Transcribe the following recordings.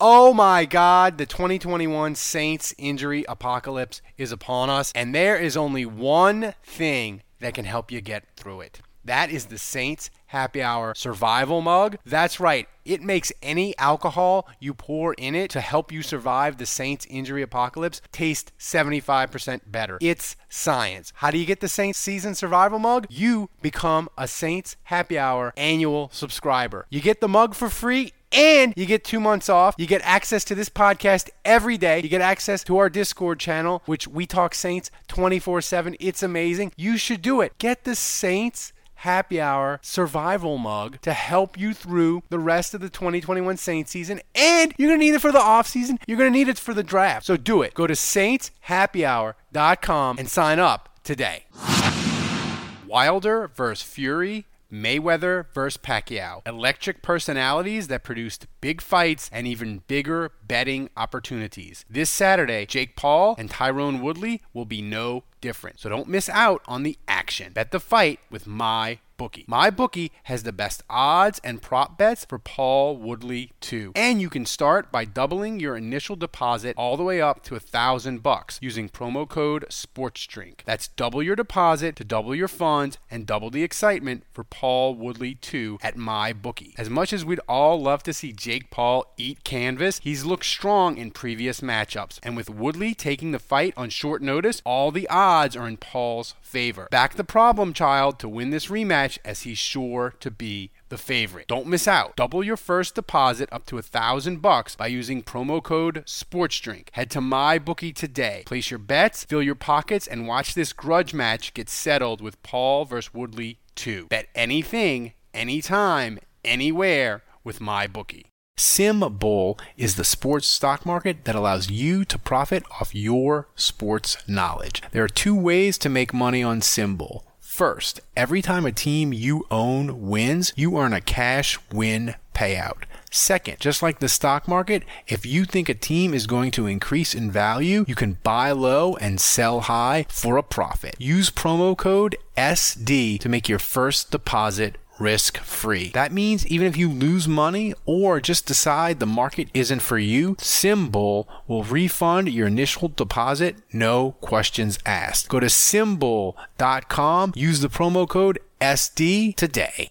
Oh my God, the 2021 Saints injury apocalypse is upon us, and there is only one thing that can help you get through it. That is the Saints Happy Hour Survival Mug. That's right, it makes any alcohol you pour in it to help you survive the Saints injury apocalypse taste 75% better. It's science. How do you get the Saints season survival mug? You become a Saints Happy Hour annual subscriber. You get the mug for free and you get two months off. You get access to this podcast every day. You get access to our Discord channel, which we talk Saints 24 7. It's amazing. You should do it. Get the Saints happy hour survival mug to help you through the rest of the 2021 Saints season. And you're going to need it for the off season. You're going to need it for the draft. So do it. Go to saintshappyhour.com and sign up today. Wilder versus Fury Mayweather versus Pacquiao. Electric personalities that produced big fights and even bigger betting opportunities. This Saturday, Jake Paul and Tyron Woodley will be no different. So don't miss out on the action. Bet the fight with my bookie. MyBookie has the best odds and prop bets for Paul Woodley too. And you can start by doubling your initial deposit all the way up to a thousand bucks using promo code SportsDrink. That's double your deposit to double your funds and double the excitement for Paul Woodley 2 at MyBookie. As much as we'd all love to see Jake Paul eat canvas, he's looked strong in previous matchups. And with Woodley taking the fight on short notice, all the odds are in Paul's favor. Back the problem child to win this rematch as he's sure to be the favorite. Don't miss out. Double your first deposit up to a thousand bucks by using promo code SportsDrink. Head to MyBookie today. Place your bets, fill your pockets, and watch this grudge match get settled with Paul versus Woodley 2. Bet anything, anytime, anywhere with MyBookie. SimBull is the sports stock market that allows you to profit off your sports knowledge. There are two ways to make money on SimBull. First, every time a team you own wins, you earn a cash win payout. Second, just like the stock market, if you think a team is going to increase in value, you can buy low and sell high for a profit. Use promo code SD to make your first deposit risk free. That means even if you lose money or just decide the market isn't for you, SimBull will refund your initial deposit, no questions asked. Go to simbull.com, use the promo code SD today.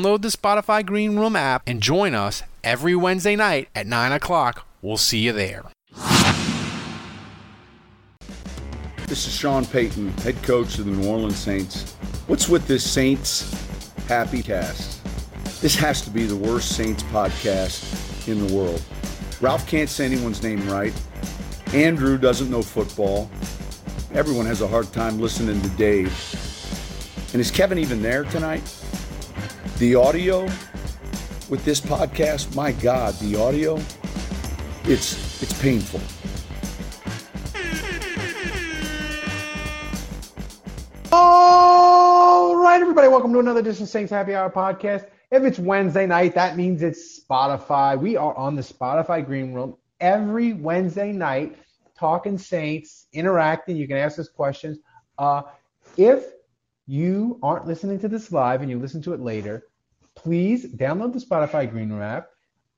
download the Spotify Green Room app and join us every Wednesday night at 9 o'clock. We'll see you there. This is Sean Payton, head coach of the New Orleans Saints. What's with this Saints Happy Cast? This has to be the worst Saints podcast in the world. Ralph can't say anyone's name right. Andrew doesn't know football. Everyone has a hard time listening to Dave. And is Kevin even there tonight? The audio with this podcast, my God, the audio, it's it's painful. All right, everybody, welcome to another edition of Saints Happy Hour podcast. If it's Wednesday night, that means it's Spotify. We are on the Spotify Green Room every Wednesday night, talking Saints, interacting. You can ask us questions. Uh, if you aren't listening to this live and you listen to it later, please download the Spotify Green Room app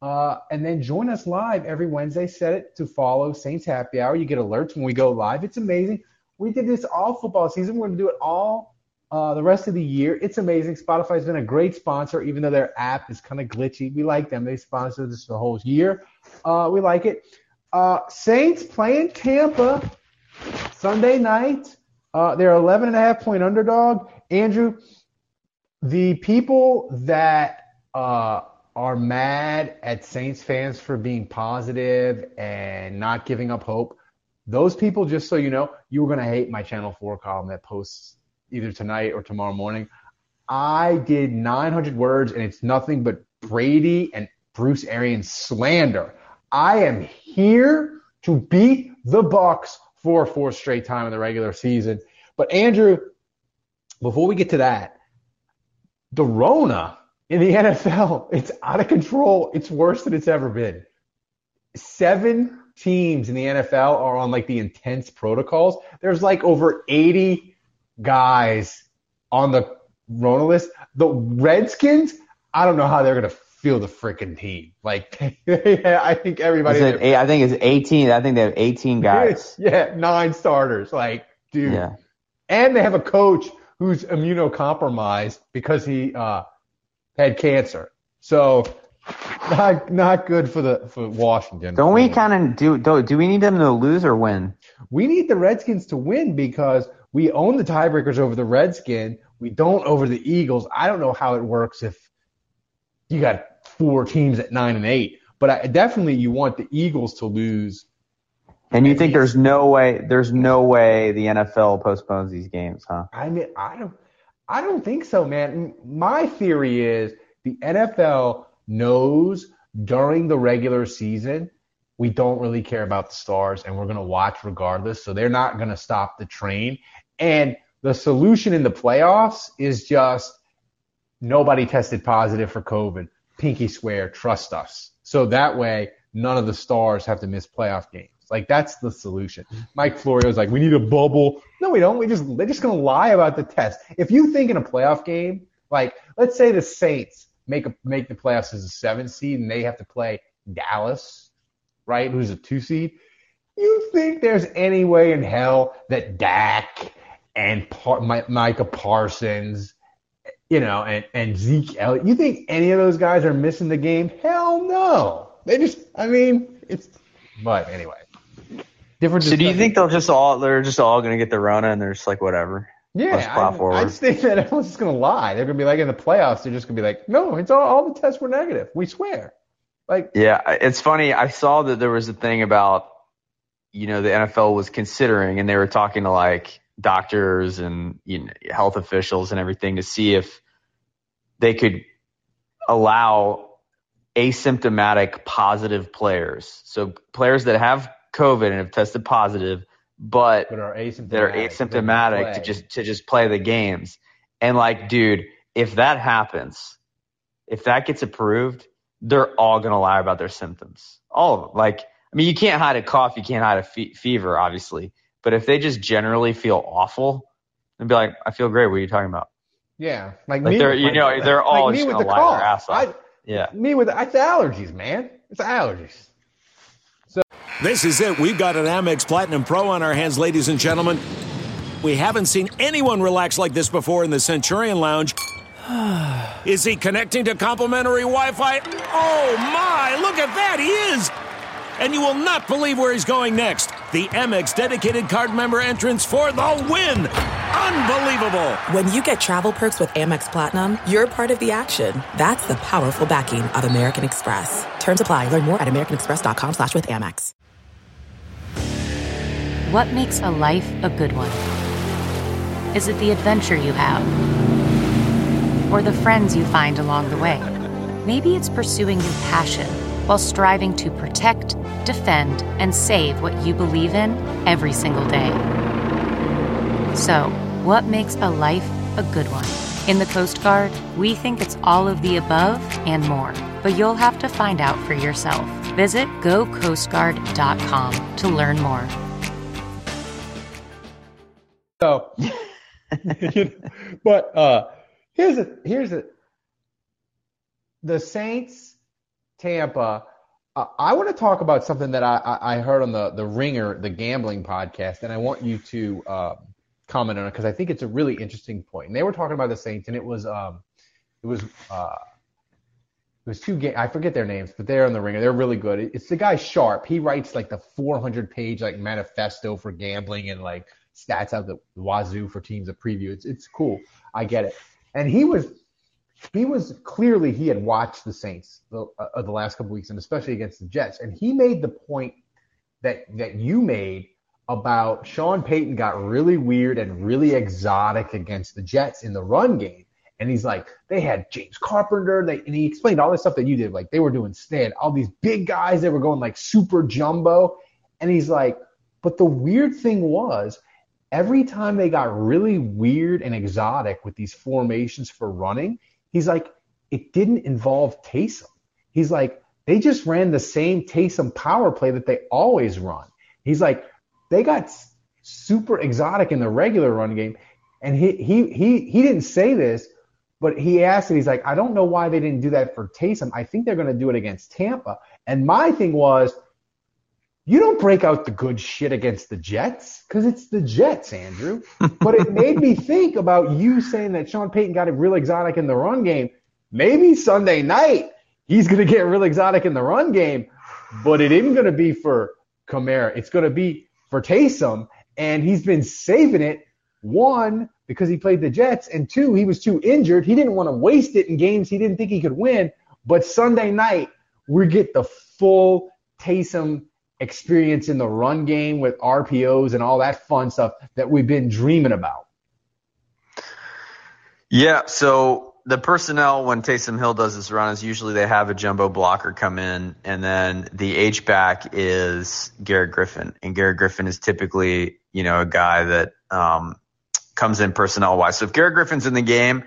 uh, and then join us live every Wednesday. Set it to follow Saints Happy Hour. You get alerts when we go live. It's amazing. We did this all football season. We're going to do it all uh, the rest of the year. It's amazing. Spotify's been a great sponsor, even though their app is kind of glitchy. We like them. They sponsor this the whole year. Uh, we like it. Uh, Saints playing Tampa Sunday night, uh, they're 11 and a half point underdog. Andrew, the people that uh, are mad at Saints fans for being positive and not giving up hope, those people, just so you know, you were going to hate my Channel 4 column that posts either tonight or tomorrow morning. I did 900 words and it's nothing but Brady and Bruce Arians slander. I am here to beat the Bucs for a fourth straight time in the regular season. But Andrew, before we get to that, the Rona in the NFL, it's out of control. It's worse than it's ever been. Seven teams in the NFL are on like the intense protocols. There's like over 80 guys on the Rona list. The Redskins, I don't know how they're going to feel the freaking team. Like, I think everybody. Eight, I think it's 18. I think they have 18 guys. Yeah, nine starters. Like, dude. Yeah. And they have a coach who's immunocompromised because he uh, had cancer. So not not good for the for Washington. Don't we kind of do, do do we need them to lose or win? We need the Redskins to win because we own the tiebreakers over the Redskin. We don't over the Eagles. I don't know how it works if you got four teams at nine and eight, but I, definitely you want the Eagles to lose. And you think there's no way there's no way the NFL postpones these games, huh? I mean, I don't I don't think so, man. My theory is the NFL knows during the regular season we don't really care about the stars and we're going to watch regardless. So they're not going to stop the train. And the solution in the playoffs is just nobody tested positive for COVID. Pinky swear, trust us. So that way, none of the stars have to miss playoff games. Like that's the solution. Mike Florio's like, we need a bubble. No, we don't. We just they're just gonna lie about the test. If you think in a playoff game, like let's say the Saints make a make the playoffs as a seven seed and they have to play Dallas, right? Who's a two seed? You think there's any way in hell that Dak and Par- Micah Parsons, you know, and, and Zeke Elliott, you think any of those guys are missing the game? Hell no. They just, I mean, it's, but anyway. Different. So do you think they'll just all, they're just all going to get the Rona and they're just like, whatever? Yeah, I, I, just think that everyone's just gonna lie. They're gonna be like in the playoffs. They're just gonna be like, no, it's all, all the tests were negative. We swear. Like, yeah, it's funny. I saw that there was a thing about, you know, the NFL was considering, and they were talking to like doctors and you know, health officials and everything to see if they could allow asymptomatic positive players. So players that have COVID and have tested positive but, but are asymptomatic, that are asymptomatic to just to just play the games. And like, dude, if that happens, if that gets approved, they're all gonna lie about their symptoms. All of them. Like, I mean, you can't hide a cough, you can't hide a fe- fever, obviously. But if they just generally feel awful, and be like, I feel great. What are you talking about? Yeah, like, like me. They're, you know, they're all like just gonna lie cough. their ass off. I, yeah, me with it's allergies, man. It's allergies. So this is it. We've got an Amex Platinum Pro on our hands, ladies and gentlemen. We haven't seen anyone relax like this before in the Centurion Lounge. Is he connecting to complimentary Wi Fi? Oh my, look at that, he is! And you will not believe where he's going next. The Amex dedicated card member entrance for the win! Unbelievable! When you get travel perks with Amex Platinum, you're part of the action. That's the powerful backing of American Express. Terms apply. Learn more at americanexpress.com slash with Amex. What makes a life a good one? Is it the adventure you have? Or the friends you find along the way? Maybe it's pursuing your passion while striving to protect, defend, and save what you believe in every single day. So, what makes a life a good one? In the Coast Guard, we think it's all of the above and more, but you'll have to find out for yourself. Visit gocoastguard.com to learn more. So, but uh, here's a here's a the Saints, Tampa. Uh, I want to talk about something that I, I heard on the the Ringer, the gambling podcast, and I want you to uh, comment on it because I think it's a really interesting point. And they were talking about the Saints, and it was um, it was uh, it was two game. I forget their names, but they're in the ringer. They're really good. It's the guy Sharp. He writes like the 400 page like manifesto for gambling and like stats out the wazoo for teams of preview. It's it's cool. I get it. And he was he was clearly he had watched the Saints the, uh, the last couple weeks and especially against the Jets. And he made the point that that you made about Sean Payton got really weird and really exotic against the Jets in the run game. And he's like, they had James Carpenter. They, and he explained all this stuff that you did. Like they were doing, they had all these big guys that were going like super jumbo. And he's like, but the weird thing was every time they got really weird and exotic with these formations for running, he's like, it didn't involve Taysom. He's like, they just ran the same Taysom power play that they always run. He's like, they got super exotic in the regular run game. And he, he, he, he didn't say this, but he asked it. He's like, I don't know why they didn't do that for Taysom. I think they're going to do it against Tampa. And my thing was, you don't break out the good shit against the Jets because it's the Jets, Andrew. but it made me think about you saying that Sean Payton got it real exotic in the run game. Maybe Sunday night he's going to get real exotic in the run game, but it isn't going to be for Kamara. It's going to be for Taysom, and he's been saving it. One, because he played the Jets, and two, he was too injured. He didn't want to waste it in games he didn't think he could win. But Sunday night, we get the full Taysom experience in the run game with RPOs and all that fun stuff that we've been dreaming about. Yeah, so the personnel when Taysom Hill does his run is usually they have a jumbo blocker come in, and then the H back is Garrett Griffin, and Garrett Griffin is typically you know a guy that um, comes in personnel wise. So if Garrett Griffin's in the game,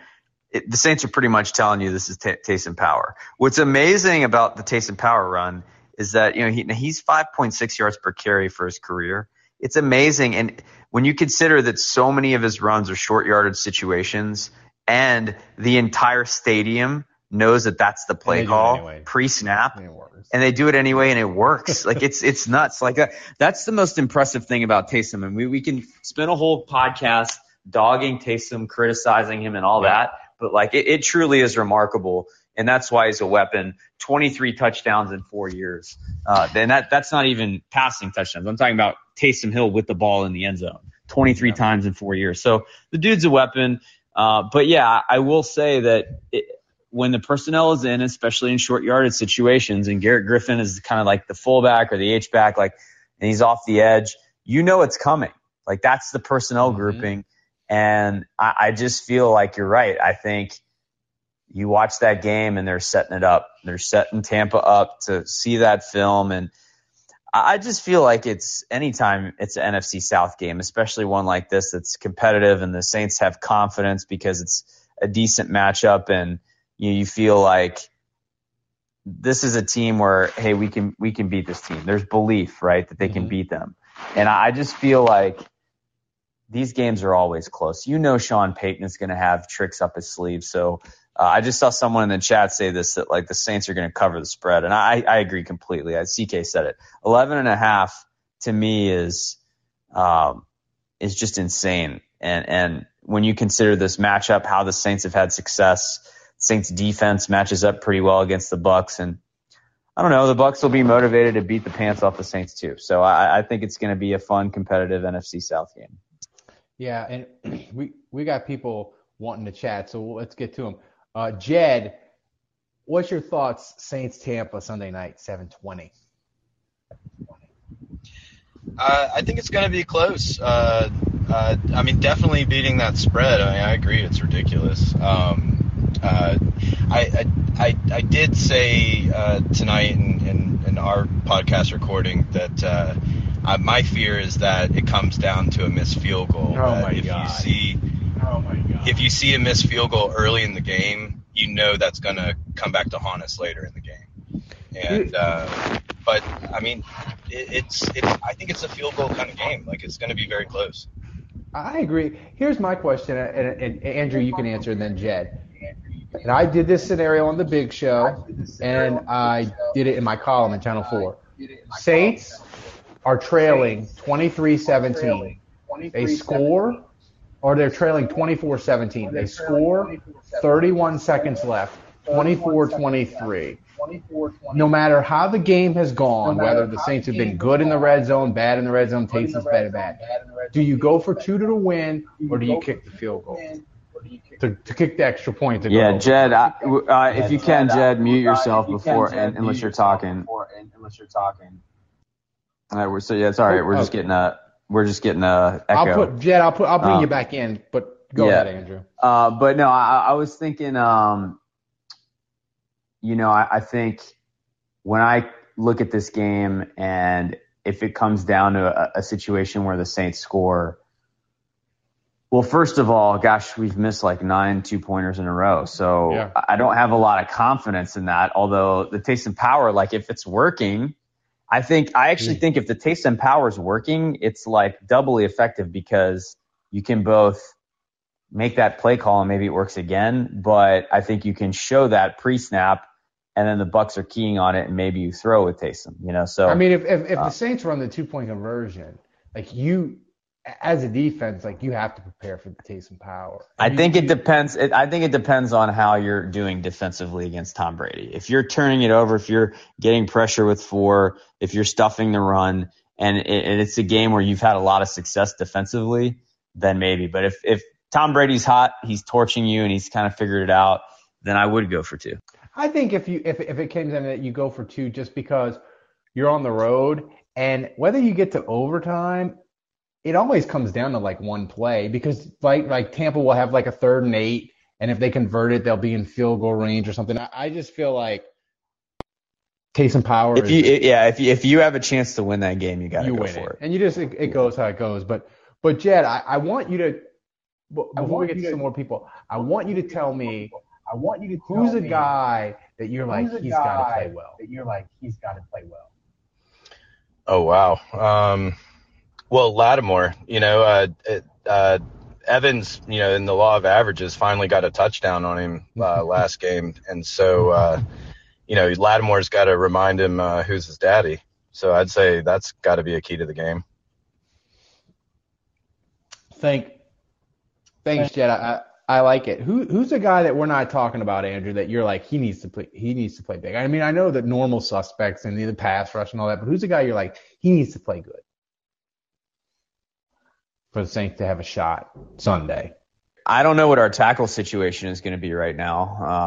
it, the Saints are pretty much telling you this is t- Taysom Power. What's amazing about the Taysom Power run is that you know he, he's 5.6 yards per carry for his career. It's amazing, and when you consider that so many of his runs are short yardage situations, and the entire stadium knows that that's the play call anyway. pre-snap, and they do it anyway, and it works. like it's it's nuts. Like uh, that's the most impressive thing about Taysom, and we we can spend a whole podcast dogging Taysom, criticizing him, and all yeah. that. But like it, it truly is remarkable, and that's why he's a weapon. 23 touchdowns in four years. Uh, and that that's not even passing touchdowns. I'm talking about Taysom Hill with the ball in the end zone, 23 yeah. times in four years. So the dude's a weapon. Uh, but yeah, I will say that it, when the personnel is in, especially in short yardage situations, and Garrett Griffin is kind of like the fullback or the H back, like, and he's off the edge, you know it's coming. Like that's the personnel mm-hmm. grouping. And I, I just feel like you're right. I think you watch that game and they're setting it up. They're setting Tampa up to see that film. And I just feel like it's anytime it's an NFC South game, especially one like this that's competitive and the Saints have confidence because it's a decent matchup and you, you feel like this is a team where, hey, we can, we can beat this team. There's belief, right, that they can mm-hmm. beat them. And I just feel like these games are always close. You know, Sean Payton is going to have tricks up his sleeve. So uh, I just saw someone in the chat say this that like the Saints are going to cover the spread, and I, I agree completely. As CK said it, eleven and a half to me is um, is just insane. And and when you consider this matchup, how the Saints have had success, Saints defense matches up pretty well against the Bucs, and I don't know, the Bucs will be motivated to beat the pants off the Saints too. So I, I think it's going to be a fun, competitive NFC South game. Yeah, and we we got people wanting to chat, so let's get to them. Uh, Jed, what's your thoughts? Saints Tampa Sunday night, seven twenty. Uh, I think it's going to be close. Uh, uh, I mean, definitely beating that spread. I mean, I agree, it's ridiculous. Um, uh, I, I, I did say uh, tonight in, in, in, our podcast recording that uh, uh, my fear is that it comes down to a missed field goal. Oh my if god! You see, oh my god! If you see a missed field goal early in the game, you know that's going to come back to haunt us later in the game. And uh, but I mean, it, it's it's I think it's a field goal kind of game. Like it's going to be very close. I agree. Here's my question, and, and Andrew, you can answer, and then Jed. And I did this scenario on the Big Show, and I did it in my column in Channel Four. Saints are trailing 23-17. They score, or they're trailing 24-17. They score, 31 seconds left. 24-23. No matter how the game has gone, whether the Saints have been good in the red zone, bad in the red zone, Taysom's bad, bad. Do you go for two to the win, or do you kick the field goal? To, to kick the extra point to Yeah, go. Jed, I, uh, if you can, Jed, mute yourself before, and, unless you're talking. Unless you're talking. All right, we're so yeah, it's all right. We're just getting a we're just getting a echo. I'll put Jed. I'll put. I'll bring Um, you back in, but go yeah. ahead, Andrew. Uh, but no, I, I was thinking, um, you know, I, I think when I look at this game and if it comes down to a, a situation where the Saints score, well, first of all, gosh, we've missed like nine two pointers in a row. So Yeah. I I don't have a lot of confidence in that. Although the Taysom power, like if it's working, I think I actually think if the Taysom power is working, it's like doubly effective because you can both make that play call and maybe it works again. But I think you can show that pre-snap, and then the Bucs are keying on it, and maybe you throw with Taysom. You know, so I mean, if if, if uh, the Saints run the two point conversion, like you, as a defense, like you have to prepare for the Taysom power. I You- think it depends. It, I think it depends on how you're doing defensively against Tom Brady. If you're turning it over, if you're getting pressure with four, if you're stuffing the run, and, it, and it's a game where you've had a lot of success defensively, then maybe. But if if Tom Brady's hot, he's torching you, and he's kind of figured it out, then I would go for two. I think if you if if it comes in that you go for two just because you're on the road and whether you get to overtime, it always comes down to like one play because like like Tampa will have like a third and eight, and if they convert it, they'll be in field goal range or something. I, I just feel like Taysom Power If is you yeah, if you, if you have a chance to win that game, you got to go win for it. it. and you just it, it goes how it goes. But but Jed, I, I want you to before we get to some more people, I want you to tell me I want you to tell who's a guy that you're like he's got to play well. That you're like he's got to play well. Oh wow. Um, well, Lattimore, you know, uh, uh, Evans, you know, in the law of averages, finally got a touchdown on him uh, last game, and so uh, you know, Lattimore's got to remind him uh, who's his daddy. So I'd say that's got to be a key to the game. Thank, thanks, Jed. I, I I like it. Who who's a guy that we're not talking about, Andrew? That you're like he needs to play. He needs to play big. I mean, I know that normal suspects and the pass rush and all that, but who's a guy you're like he needs to play good for the Saints to have a shot Sunday? I don't know what our tackle situation is going to be right now.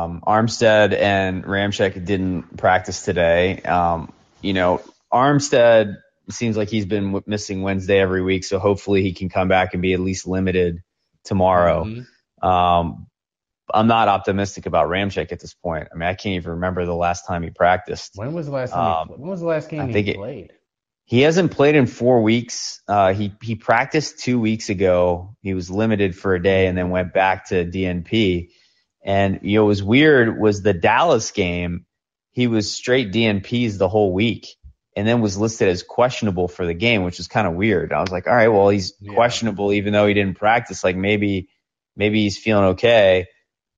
Um, Armstead and Ramczyk didn't practice today. Um, you know, Armstead seems like he's been w- missing Wednesday every week, so hopefully he can come back and be at least limited tomorrow. Mhm. Um, I'm not optimistic about Ramczyk at this point. I mean, I can't even remember the last time he practiced. When was the last time? Um, he, when was the last game I he think it- played? He hasn't played in four weeks. Uh, he he practiced two weeks ago. He was limited for a day and then went back to DNP. And you know, what was weird was the Dallas game. He was straight DNPs the whole week, and then was listed as questionable for the game, which is kind of weird. I was like, all right, well, he's Yeah. questionable even though he didn't practice. Like maybe maybe he's feeling okay.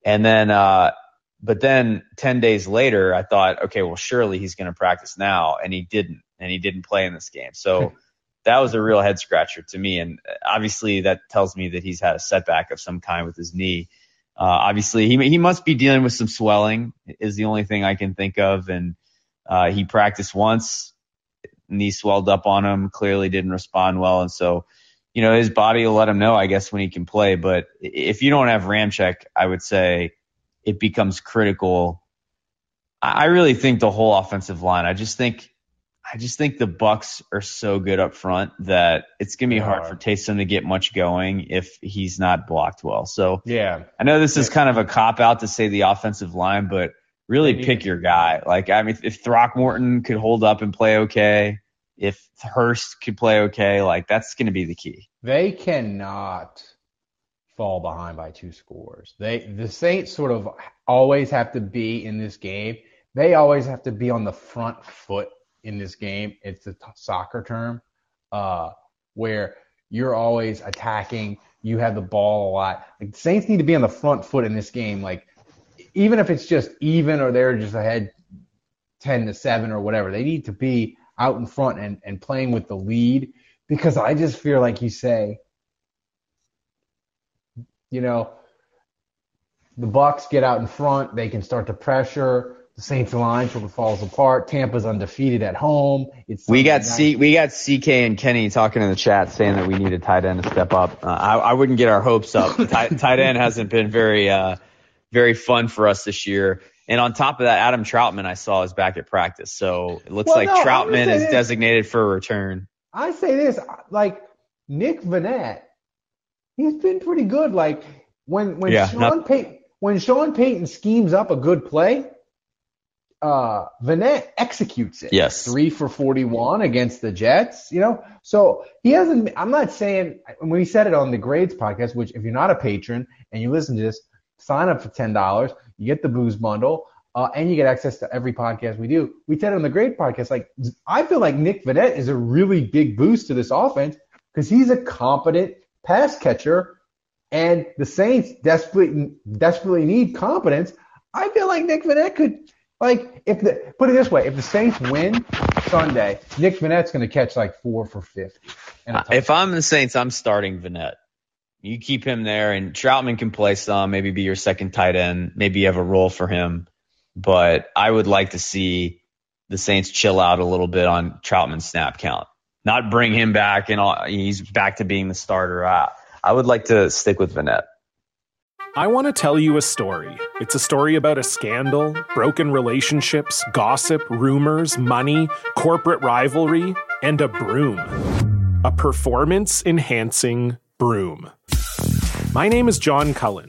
And then, uh, but then 10 days later, I thought, okay, well, surely he's going to practice now. And he didn't. And he didn't play in this game. So that was a real head scratcher to me. And obviously, that tells me that he's had a setback of some kind with his knee. Uh, obviously, he, he must be dealing with some swelling, is the only thing I can think of. And uh, he practiced once, knee swelled up on him, clearly didn't respond well. And so, you know, his body will let him know, I guess, when he can play. But if you don't have Ramczyk, I would say it becomes critical. I really think the whole offensive line. I just think, I just think the Bucs are so good up front that it's gonna be They hard are. for Taysom to get much going if he's not blocked well. So Yeah, I know this is kind of a cop out to say the offensive line, but really need pick your guy. Like I mean, if Throckmorton could hold up and play okay, if Hurst could play okay, like that's gonna be the key. they cannot fall behind by two scores. They the Saints sort of always have to be in this game. They always have to be on the front foot in this game. It's a t- soccer term, uh, where you're always attacking. You have the ball a lot. Like the Saints need to be on the front foot in this game. Like even if it's just even or they're just ahead ten to seven or whatever, they need to be out in front and, and playing with the lead because I just feel like you say, you know, the Bucs get out in front, they can start to pressure. The Saints line sort of falls apart. Tampa's undefeated at home. It's We got C, we got CK and Kenny talking in the chat saying that we need a tight end to step up. Uh, I, I wouldn't get our hopes up. tight, tight end hasn't been very, uh, very fun for us this year. And on top of that, Adam Trautman I saw is back at practice, so it looks Well, like no, Trautman is this. designated for a return. I say this, like Nick Vannett, he's been pretty good. Like when when Yeah, Sean not- Payton when Sean Payton schemes up a good play, uh, Vannett executes it. Yes. three for forty-one against the Jets. You know, so he hasn't. I'm not saying when we said it on the Grades podcast, which if you're not a patron and you listen to this, sign up for ten dollars. You get the booze bundle. Uh, and you get access to every podcast we do. We said it on the Grade podcast, like I feel like Nick Vannett is a really big boost to this offense because he's a competent pass catcher, and the Saints desperately desperately need competence. I feel like Nick Vannett could, like, if the put it this way, if the Saints win Sunday, Nick Vannett's going to catch like four for fifty. If I'm the Saints, I'm starting Vannett. You keep him there, and Trautman can play some, maybe be your second tight end. Maybe you have a role for him. But I would like to see the Saints chill out a little bit on Trautman's snap count, not bring him back and all, he's back to being the starter. I, I would like to stick with Vannett. I want to tell you a story. It's a story about a scandal, broken relationships, gossip, rumors, money, corporate rivalry, and a broom. A performance enhancing broom. My name is John Cullen.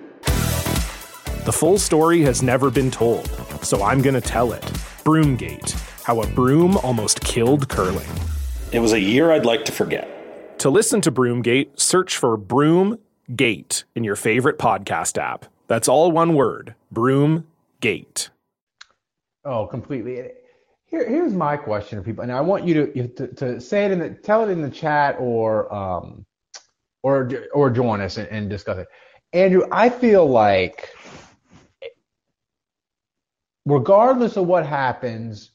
The full story has never been told, so I'm going to tell it. Broomgate How a Broom Almost Killed Curling. It was a year I'd like to forget. To listen to Broomgate, search for Broomgate in your favorite podcast app. That's all one word Broomgate. Oh, completely. Here, here's my question to people, and I want you to, to to say it in the tell it in the chat or um or or join us and, and discuss it. Andrew, I feel like regardless of what happens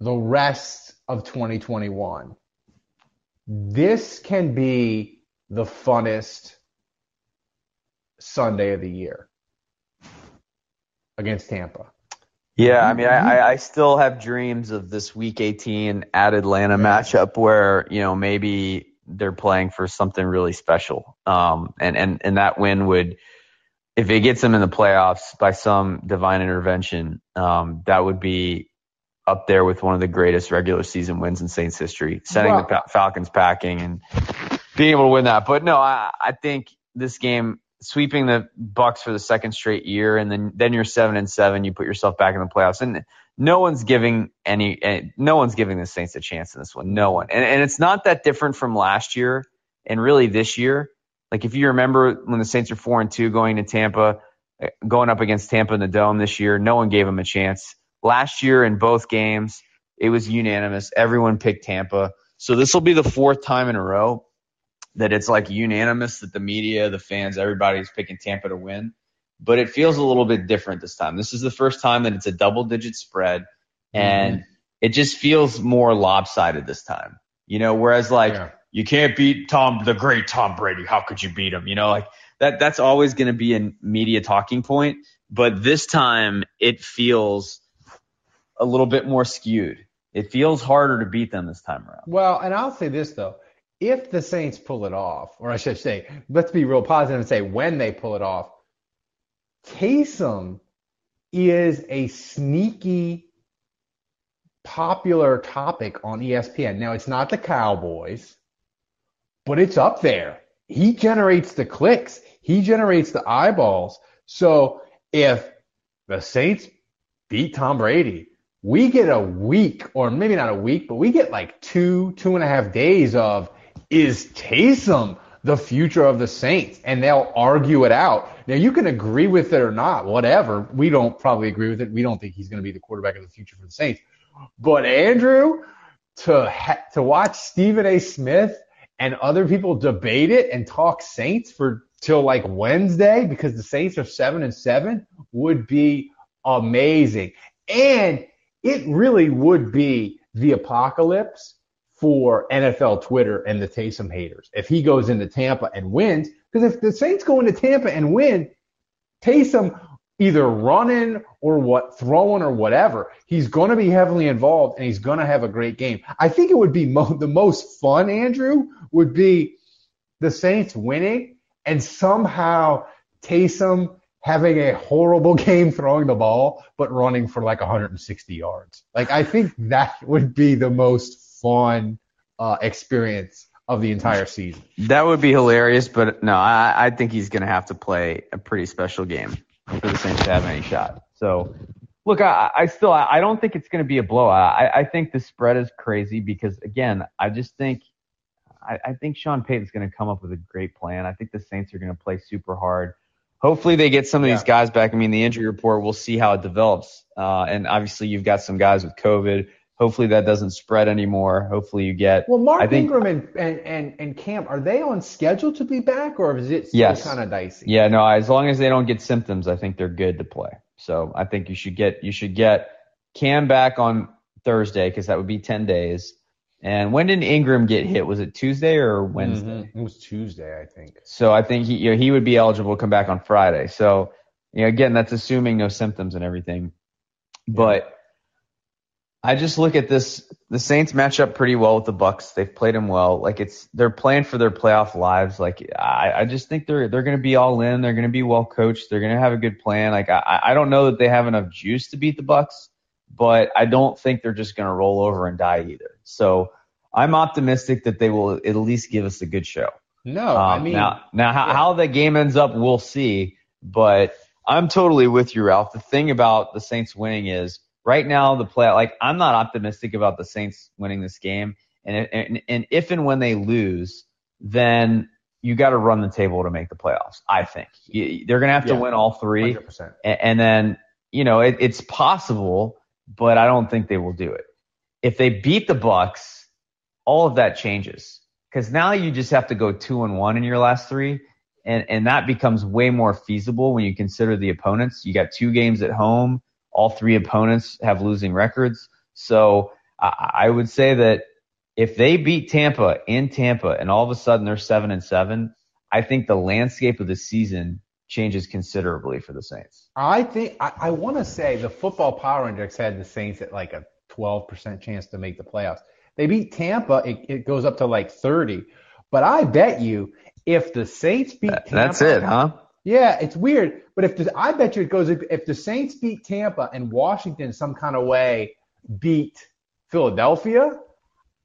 the rest of 2021, this can be the funnest Sunday of the year against Tampa. Yeah, I mean, I, I- still have dreams of this Week 18 at Atlanta matchup where you know maybe they're playing for something really special, um, and and and that win would, if it gets them in the playoffs by some divine intervention, um, that would be up there with one of the greatest regular season wins in Saints history, sending the Fa- Falcons packing and being able to win that. But no, I, I think this game sweeping the Bucs for the second straight year, and then then you're seven and seven, you put yourself back in the playoffs, and no one's giving any, eh, no one's giving the Saints a chance in this one, no one, and and it's not that different from last year, and really this year. Like if you remember when the Saints were four and two going to Tampa, eh, going up against Tampa in the dome this year, no one gave them a chance. Last year in both games, it was unanimous. Everyone picked Tampa. So this will be the fourth time in a row that it's like unanimous that the media, the fans, everybody's picking Tampa to win. But it feels a little bit different this time. This is the first time that it's a double digit spread and it just feels more lopsided this time. You know, whereas like you can't beat Tom, the great Tom Brady. How could you beat him? You know, like that, that's always going to be a media talking point. But this time it feels a little bit more skewed. It feels harder to beat them this time around. Well, and I'll say this though. If the Saints pull it off, or I should say, let's be real positive and say when they pull it off, Taysom is a sneaky popular topic on ESPN. Now it's not the Cowboys, but it's up there. He generates the clicks. He generates the eyeballs. So if the Saints beat Tom Brady, we get a week, or maybe not a week, but we get like two, two and a half days of is Taysom the future of the Saints and they'll argue it out. Now you can agree with it or not, whatever. We don't probably agree with it. We don't think he's going to be the quarterback of the future for the Saints. But Andrew, to ha- to watch Stephen A. Smith and other people debate it and talk Saints for till like Wednesday because the Saints are seven and seven would be amazing. And it really would be the apocalypse for NFL Twitter and the Taysom haters if he goes into Tampa and wins. Because if the Saints go into Tampa and win, Taysom either running or what throwing or whatever, he's going to be heavily involved and he's going to have a great game. I think it would be mo- the most fun, Andrew, would be the Saints winning and somehow Taysom having a horrible game throwing the ball, but running for like 160 yards. Like I think that would be the most fun uh, experience of the entire season. That would be hilarious, but no, I, I think he's going to have to play a pretty special game for the Saints to have any shot. So, look, I, I still I don't think it's going to be a blowout. I, I think the spread is crazy because again, I just think I, I think Sean Payton's going to come up with a great plan. I think the Saints are going to play super hard. Hopefully, they get some of Yeah. these guys back. I mean, the injury report, we'll see how it develops. Uh, and obviously, you've got some guys with COVID. Hopefully, that doesn't spread anymore. Hopefully, you get. Well, Mark I think, Ingram and, and, and, and Cam, are they on schedule to be back or is it still Yes. kind of dicey? Yeah, no, as long as they don't get symptoms, I think they're good to play. So I think you should get you should get Cam back on Thursday because that would be ten days. And when did Ingram get hit? Was it Tuesday or Wednesday? Mhm. It was Tuesday, I think. So I think he you know, he would be eligible to come back on Friday. So you know, again, that's assuming no symptoms and everything. But I just look at this. The Saints match up pretty well with the Bucs. They've played them well. Like it's they're playing for their playoff lives. Like I, I just think they're they're going to be all in. They're going to be well coached. They're going to have a good plan. Like I, I don't know that they have enough juice to beat the Bucs, but I don't think they're just going to roll over and die either. So I'm optimistic that they will at least give us a good show. No, I Um, mean, now, now how, how the game ends up, we'll see. But I'm totally with you, Ralph. The thing about the Saints winning is right now the play. Like I'm not optimistic about the Saints winning this game, and and, and if and when they lose, then you got to run the table to make the playoffs. I think You- they're gonna have to Yeah. win all three, 100%. a- and then you know it, it's possible, but I don't think they will do it. If they beat the Bucs, all of that changes because now you just have to go two and one in your last three, and and that becomes way more feasible when you consider the opponents. You got two games at home. All three opponents have losing records, so I, I would say that if they beat Tampa in Tampa and all of a sudden they're seven and seven, I think the landscape of the season changes considerably for the Saints. I think I, I want to say the football power index had the Saints at like a 12% chance to make the playoffs. They beat Tampa, it, it goes up to like 30. But I bet you if the Saints beat Tampa, That's it, huh? Yeah, it's weird, but if the, I bet you it goes if, the Saints beat Tampa and Washington some kind of way beat Philadelphia,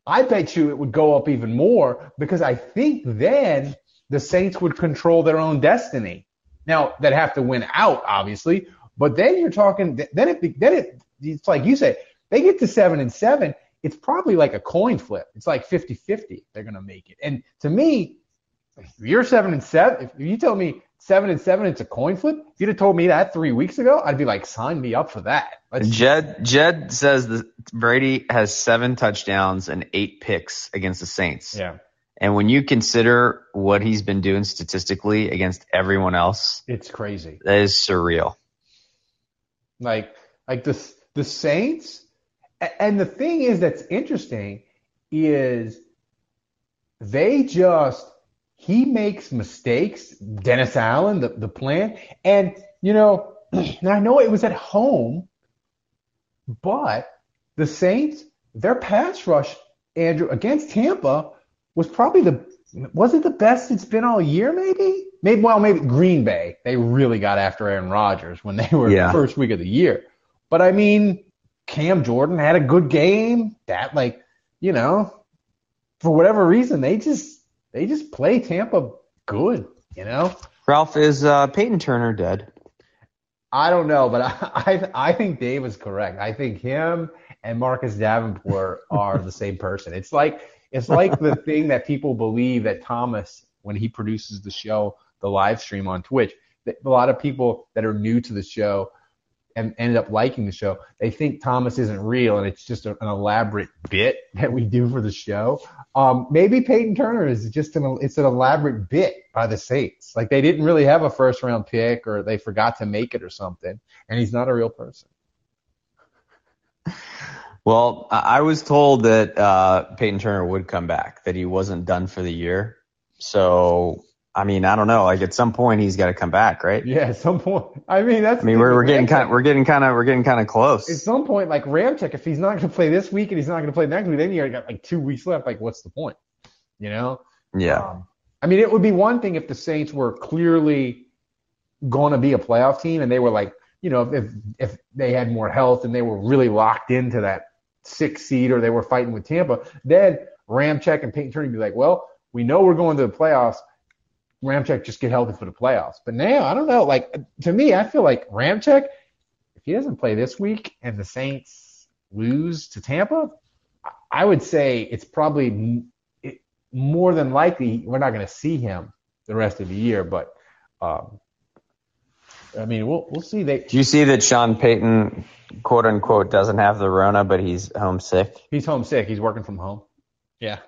I bet you it would go up even more because I think then the Saints would control their own destiny. Now they'd have to win out, obviously, but then you're talking. Then it then it it's like you say they get to seven and seven. It's probably like a coin flip. It's like 50-50 they're gonna make it. And to me, you're seven and seven, if you tell me seven and seven, it's a coin flip. If you'd have told me that three weeks ago, I'd be like, sign me up for that. Let's Jed Jed says that Brady has seven touchdowns and eight picks against the Saints. Yeah. And when you consider what he's been doing statistically against everyone else, It's crazy. that is surreal. Like like the the Saints, and the thing is that's interesting is they just he makes mistakes. Dennis Allen, the the plan, and you know, now I know it was at home, but the Saints, their pass rush, Andrew against Tampa was probably the was it the best it's been all year? Maybe, maybe well, maybe Green Bay. They really got after Aaron Rodgers when they were Yeah. first week of the year. But I mean, Cam Jordan had a good game. That like, you know, for whatever reason, they just they just play Tampa good. You know, Ralph is uh, Payton Turner dead. I don't know, but I I, I think Dave is correct. I think him and Marcus Davenport are the same person. It's like it's like the thing that people believe that Thomas when he produces the show, the live stream on Twitch. A lot of people that are new to the show and ended up liking the show, they think Thomas isn't real and it's just a, an elaborate bit that we do for the show. Um, maybe Payton Turner is just an it's an elaborate bit by the Saints. Like they didn't really have a first round pick or they forgot to make it or something, and he's not a real person. Well, I was told that uh, Payton Turner would come back, that he wasn't done for the year. So, I mean, I don't know. Like at some point, he's got to come back, right? Yeah, at some point. I mean, that's. I mean, we're, we're getting kind of we're getting kind of we're getting kind of close. At some point, like Ramczyk, if he's not going to play this week and he's not going to play next week, then you got like two weeks left. Like, what's the point? You know? Yeah. Um, I mean, it would be one thing if the Saints were clearly going to be a playoff team and they were like, you know, if if they had more health and they were really locked into that six seed or they were fighting with Tampa, then Ramczyk and Payton Turner would be like, well, we know we're going to the playoffs. Ramczyk just get healthy for the playoffs. But now, I don't know. Like to me, I feel like Ramczyk, if he doesn't play this week and the Saints lose to Tampa, I would say it's probably more than likely we're not going to see him the rest of the year. But um, I mean, we'll we'll see. They do you see that Sean Payton, quote unquote, doesn't have the Rona, but he's homesick? He's homesick. He's working from home. Yeah.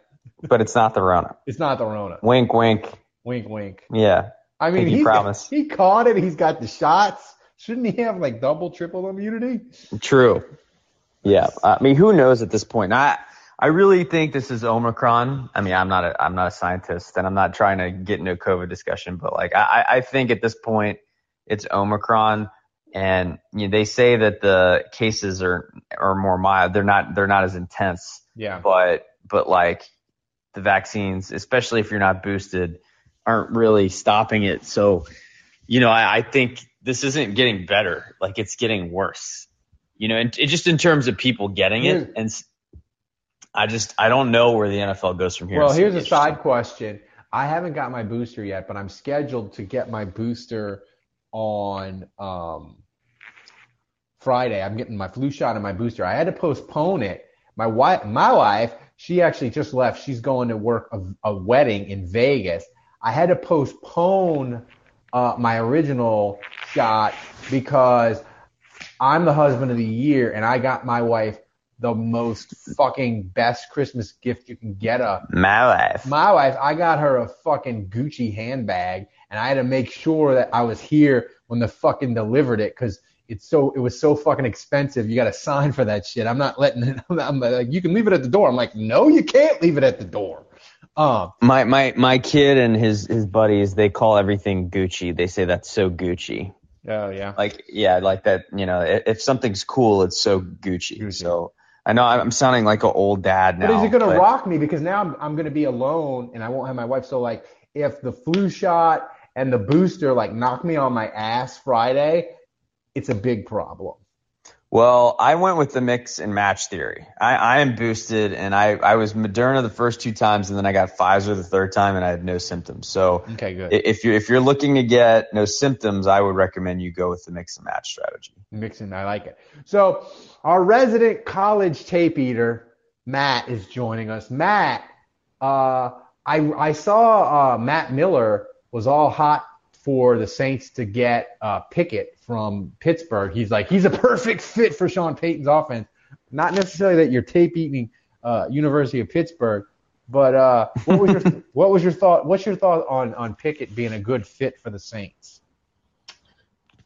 But it's not the Rona. It's not the Rona. Wink, wink. Wink, wink. Yeah. I mean, he promised. he caught it. He's got the shots. Shouldn't he have like double, triple immunity? True. Yeah. I mean, who knows at this point? I I really think this is Omicron. I mean, I'm not a I'm not a scientist, and I'm not trying to get into a COVID discussion, but like I I think at this point it's Omicron, and you know, they say that the cases are are more mild. They're not they're not as intense. Yeah. But but like the vaccines, especially if you're not boosted, aren't really stopping it. So, you know, I, I think this isn't getting better. Like it's getting worse. You know, and it, just in terms of people getting it, and I just I don't know where the NFL goes from here. Well, here's a side question. I haven't got my booster yet, but I'm scheduled to get my booster on um, Friday. I'm getting my flu shot and my booster. I had to postpone it. My wife, my wife, she actually just left. She's going to work a, a wedding in Vegas. I had to postpone uh, my original shot because I'm the husband of the year and I got my wife the most fucking best Christmas gift you can get a My wife. My wife, I got her a fucking Gucci handbag and I had to make sure that I was here when the fucking delivered it because it's so it was so fucking expensive. You got to sign for that shit. I'm not letting it. I'm like, you can leave it at the door. I'm like, no, you can't leave it at the door. Um, my my my kid and his his buddies they call everything Gucci. They say that's so Gucci. Oh yeah. Like yeah, like that. You know, if something's cool, it's so Gucci. Gucci. So. I know I'm sounding like an old dad now. But is it going to rock me? Because now I'm, I'm going to be alone and I won't have my wife. So like, if the flu shot and the booster like knock me on my ass Friday, it's a big problem. Well, I went with the mix and match theory. I, I am boosted and I, I was Moderna the first two times and then I got Pfizer the third time and I had no symptoms. So okay, good. If you're if you're looking to get no symptoms, I would recommend you go with the mix and match strategy. Mixing, I like it. So our resident college tape eater, Matt, is joining us. Matt, uh, I I saw uh, Matt Miller was all hot for the Saints to get uh, Pickett from Pittsburgh. He's like, he's a perfect fit for Sean Payton's offense. Not necessarily that you're tape eating uh, University of Pittsburgh, but uh, what was your what was your thought? What's your thought on on Pickett being a good fit for the Saints?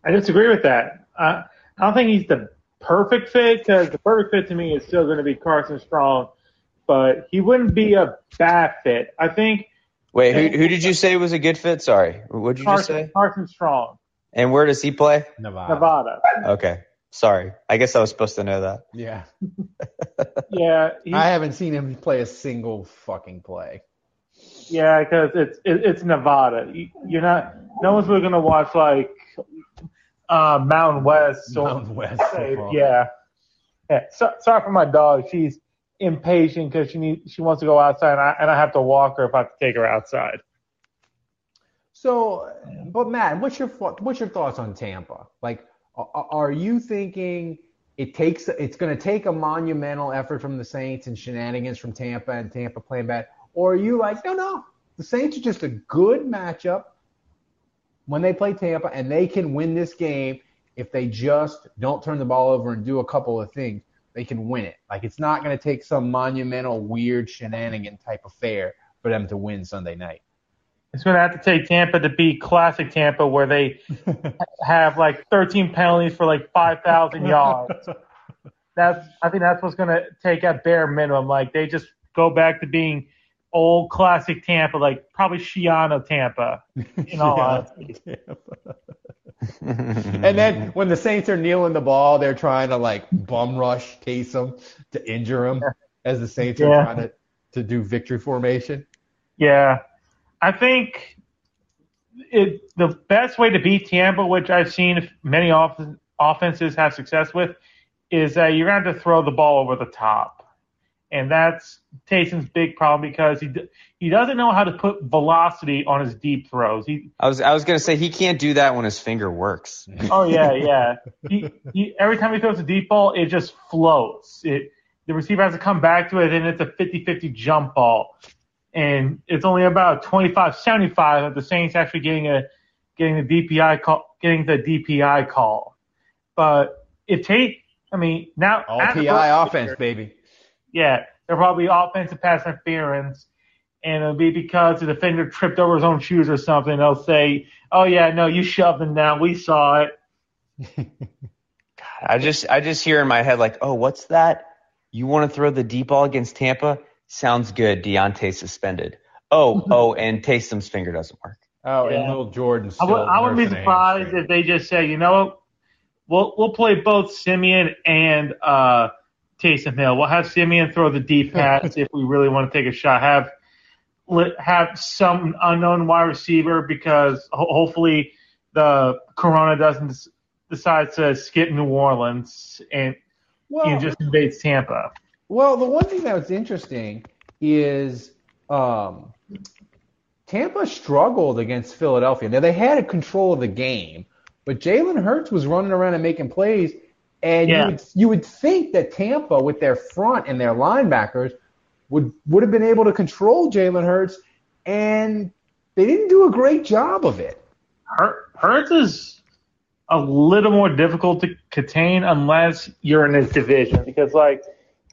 I disagree with that. Uh, I don't think he's the perfect fit because the perfect fit to me is still going to be Carson Strong, but he wouldn't be a bad fit. I think. Wait, who, who did you say was a good fit? Sorry, what did you Carson, just say? Carson Strong. And where does he play? Nevada. Nevada. Okay. Sorry. I guess I was supposed to know that. Yeah. yeah. I haven't seen him play a single fucking play. Yeah, because it's it, it's Nevada. You're not. No one's really gonna watch like uh, Mountain West. Or, Mountain West. Say, yeah. Yeah. So, sorry for my dog. She's impatient because she needs she wants to go outside, and I, and I have to walk her if I have to take her outside. So, but Matt, what's your what's your thoughts on Tampa? Like, are you thinking it takes it's going to take a monumental effort from the Saints and shenanigans from Tampa and Tampa playing bad, or are you like, no, no, The Saints are just a good matchup when they play Tampa, and they can win this game if they just don't turn the ball over and do a couple of things. They can win it. Like it's not going to take some monumental, weird shenanigan type affair for them to win Sunday night. It's going to have to take Tampa to be classic Tampa, where they have like 13 penalties for like 5,000 yards. That's I think that's what's going to take at bare minimum. Like they just go back to being old classic Tampa, like probably Schiano Tampa. In all honesty. And then when the Saints are kneeling the ball, they're trying to like bum rush Taysom to injure him as the Saints are trying to, to do victory formation. Yeah, I think it the best way to beat Tampa, which I've seen many off, offenses have success with, is that you're going to have to throw the ball over the top, and that's Taysom's big problem because he he doesn't know how to put velocity on his deep throws. He I was I was gonna say he can't do that when his finger works. Oh yeah, yeah. He, he, every time he throws a deep ball, it just floats. It the receiver has to come back to it, and it's a 50-50 jump ball, and it's only about 25-75 of the Saints actually getting a getting the DPI call, getting the DPI call. But it take, I mean, now All the PI offense, year- baby. Yeah, there'll probably be offensive pass interference, and it'll be because the defender tripped over his own shoes or something. They'll say, "Oh yeah, no, you shoved him down. We saw it." I just I just hear in my head like, oh, what's that? You want to throw the deep ball against Tampa? Sounds good. Deonte suspended. Oh, oh, and Taysom's finger doesn't work. Oh, Yeah. and Lil'Jordan. I would, still I wouldn't be surprised if they just say, you know what, we'll we'll play both Siemian and uh, Taysom Hill. We'll have Siemian throw the deep pass if we really want to take a shot. Have have some unknown wide receiver because hopefully the Corona doesn't decide to skip New Orleans and Well- you know, just invades Tampa. Well, the one thing that was interesting is um, Tampa struggled against Philadelphia. Now they had control of the game, but Jalen Hurts was running around and making plays, and Yeah. you would you would think that Tampa, with their front and their linebackers, would would have been able to control Jalen Hurts, and they didn't do a great job of it. Hur- Hurts is a little more difficult to contain unless you're in his division because like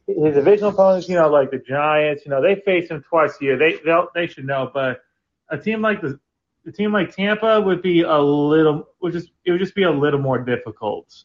his divisional opponents, you know, like the Giants, you know, they face him twice a year. They they they should know, but a team like the a team like Tampa would be a little would just it would just be a little more difficult.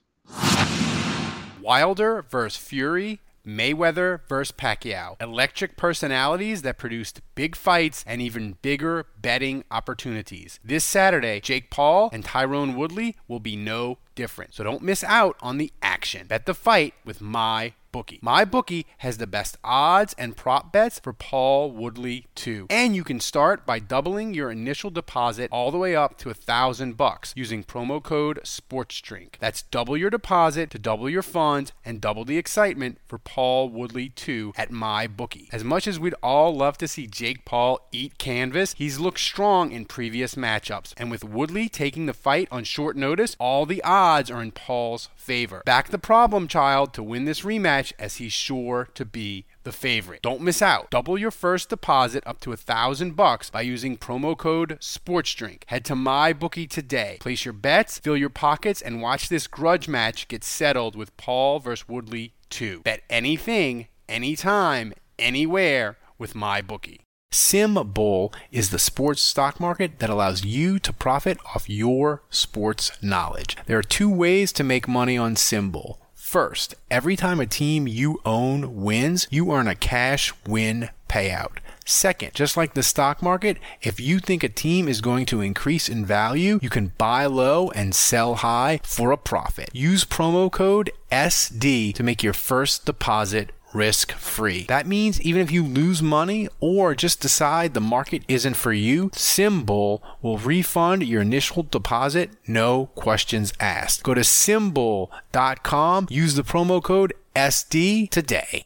Wilder versus Fury, Mayweather versus Pacquiao. Electric personalities that produced big fights and even bigger betting opportunities. This Saturday, Jake Paul and Tyron Woodley will be no different. So don't miss out on the action. Bet the fight with my MyBookie has the best odds and prop bets for Paul Woodley too. And you can start by doubling your initial deposit all the way up to a thousand bucks using promo code SportsDrink. That's double your deposit to double your funds and double the excitement for Paul Woodley 2 at MyBookie. As much as we'd all love to see Jake Paul eat canvas, he's looked strong in previous matchups. And with Woodley taking the fight on short notice, all the odds are in Paul's favor. Back the problem child to win this rematch as he's sure to be the favorite. Don't miss out. Double your first deposit up to a thousand bucks by using promo code SportsDrink. Head to MyBookie today. Place your bets, fill your pockets, and watch this grudge match get settled with Paul versus Woodley 2. Bet anything, anytime, anywhere with MyBookie. SimBull is the sports stock market that allows you to profit off your sports knowledge. There are two ways to make money on SimBull. First, every time a team you own wins, you earn a cash win payout. Second, just like the stock market, if you think a team is going to increase in value, you can buy low and sell high for a profit. Use promo code SD to make your first deposit risk free. That means even if you lose money or just decide the market isn't for you, SimBull will refund your initial deposit, no questions asked. Go to simbull.com, use the promo code SD today.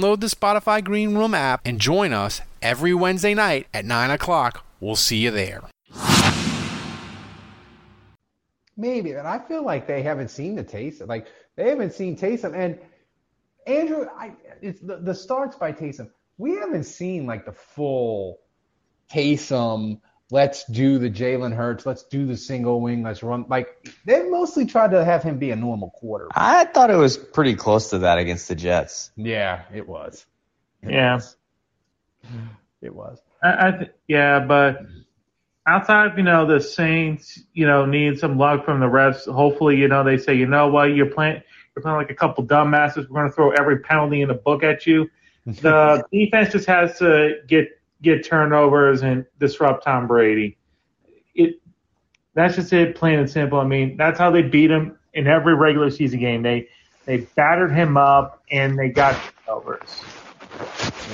the Spotify Green Room app and join us every Wednesday night at 9 o'clock. We'll see you there. Maybe, but I feel like they haven't seen the Taysom. Like they haven't seen Taysom, and Andrew, I, it's the, the starts by Taysom. We haven't seen like the full Taysom. Let's do the Jalen Hurts. Let's do the single wing. Let's run. Like they've mostly tried to have him be a normal quarterback. I thought it was pretty close to that against the Jets. Yeah, it was. It Yeah. was. It was. I, I th- yeah, but outside of you know the Saints, you know, need some luck from the refs. Hopefully, you know, they say, you know what, you're playing, you're playing like a couple dumbasses. We're going to throw every penalty in the book at you. The defense just has to get get turnovers and disrupt Tom Brady. It that's just it, plain and simple. I mean, that's how they beat him in every regular season game. They they battered him up and they got turnovers.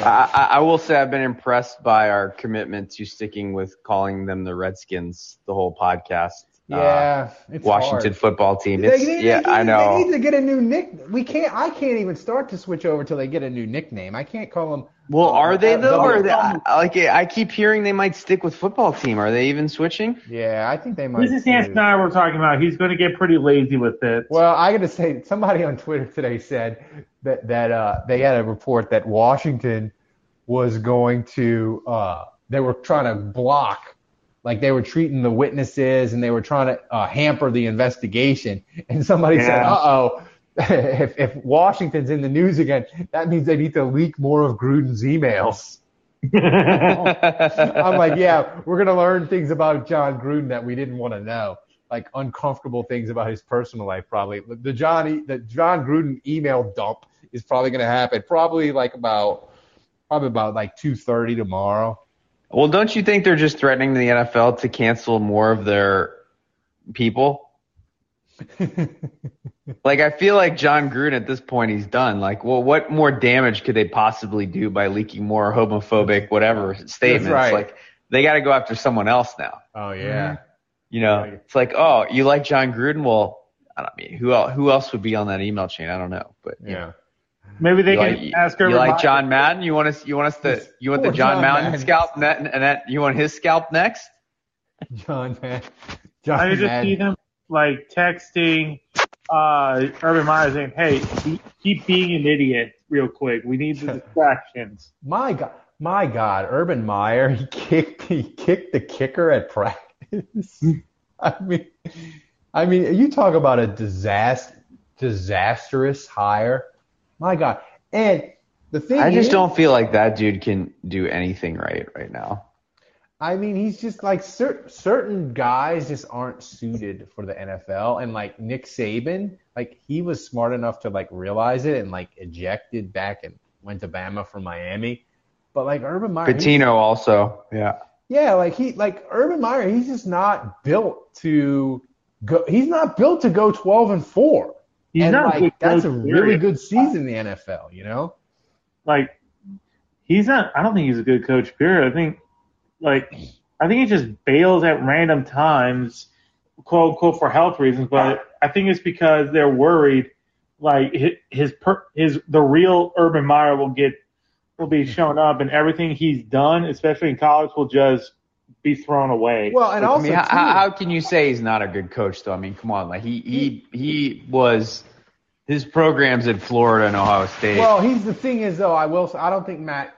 I, I will say I've been impressed by our commitment to sticking with calling them the Redskins the whole podcast. Uh, Yeah, it's Washington hard. football team. They It's, need- yeah, they I know. They need to get a new nick. We can't. I can't even start to switch over till they get a new nickname. I can't call them. Well, are they Uh, though? the- Or they, I, like I keep hearing they might stick with football team. Are they even switching? Yeah, I think they might. This is Hans too. and I were talking about. He's going to get pretty lazy with it. Well, I got to say, somebody on Twitter today said that that uh, they had a report that Washington was going to. Uh, they were trying to block, like they were treating the witnesses, and they were trying to uh, hamper the investigation. And somebody said, "Uh oh." If, if Washington's in the news again, that means they need to leak more of Gruden's emails. I'm like, yeah, we're gonna learn things about John Gruden that we didn't want to know, like uncomfortable things about his personal life. Probably the Johnny, the John Gruden email dump is probably gonna happen. Probably like about, probably about like two thirty tomorrow. Well, don't you think they're just threatening the NFL to cancel more of their people? like I feel like John Gruden at this point he's done. Like, well, what more damage could they possibly do by leaking more homophobic whatever statements? right. Like they got to go after someone else now. Oh yeah. Mm-hmm. You know, it's like, oh, you like John Gruden? Well, I don't mean who else? Who else would be on that email chain? I don't know, but you Yeah. know. Maybe they You can like, ask her. you like John Madden? You want us? You want us to? You want the John, John Madden Madden. scalp? Net, and that, you want his scalp next? John man. John I could just Madden. see them like texting uh, Urban Meyer saying, "Hey, be- keep being an idiot, real quick. We need the distractions." My God, my God, Urban Meyer, he kicked he kicked the kicker at practice. I mean, I mean, you talk about a disaster, disastrous hire. My God, and the thing I just is, don't feel like that dude can do anything right right now. I mean, he's just like cer- certain guys just aren't suited for the NFL, and like Nick Saban, like he was smart enough to like realize it and like ejected back and went to Bama from Miami. But like Urban Meyer, Petrino also, yeah. Yeah, like he like Urban Meyer, he's just not built to go. He's not built to go twelve and four. He's and not like good that's a really period. good season in the NFL. You know? Like, he's not. I don't think he's a good coach. Period. I think, like, I think he just bails at random times, quote unquote, for health reasons. But I think it's because they're worried, like his his, per, his the real Urban Meyer will get will be shown up, and everything he's done, especially in college, will just be thrown away. Well, and I also mean, how, too, how how can you say he's not a good coach though? I mean, come on, like he he he was his programs in Florida and Ohio State. well, he's the thing is though. I will. I don't think Matt.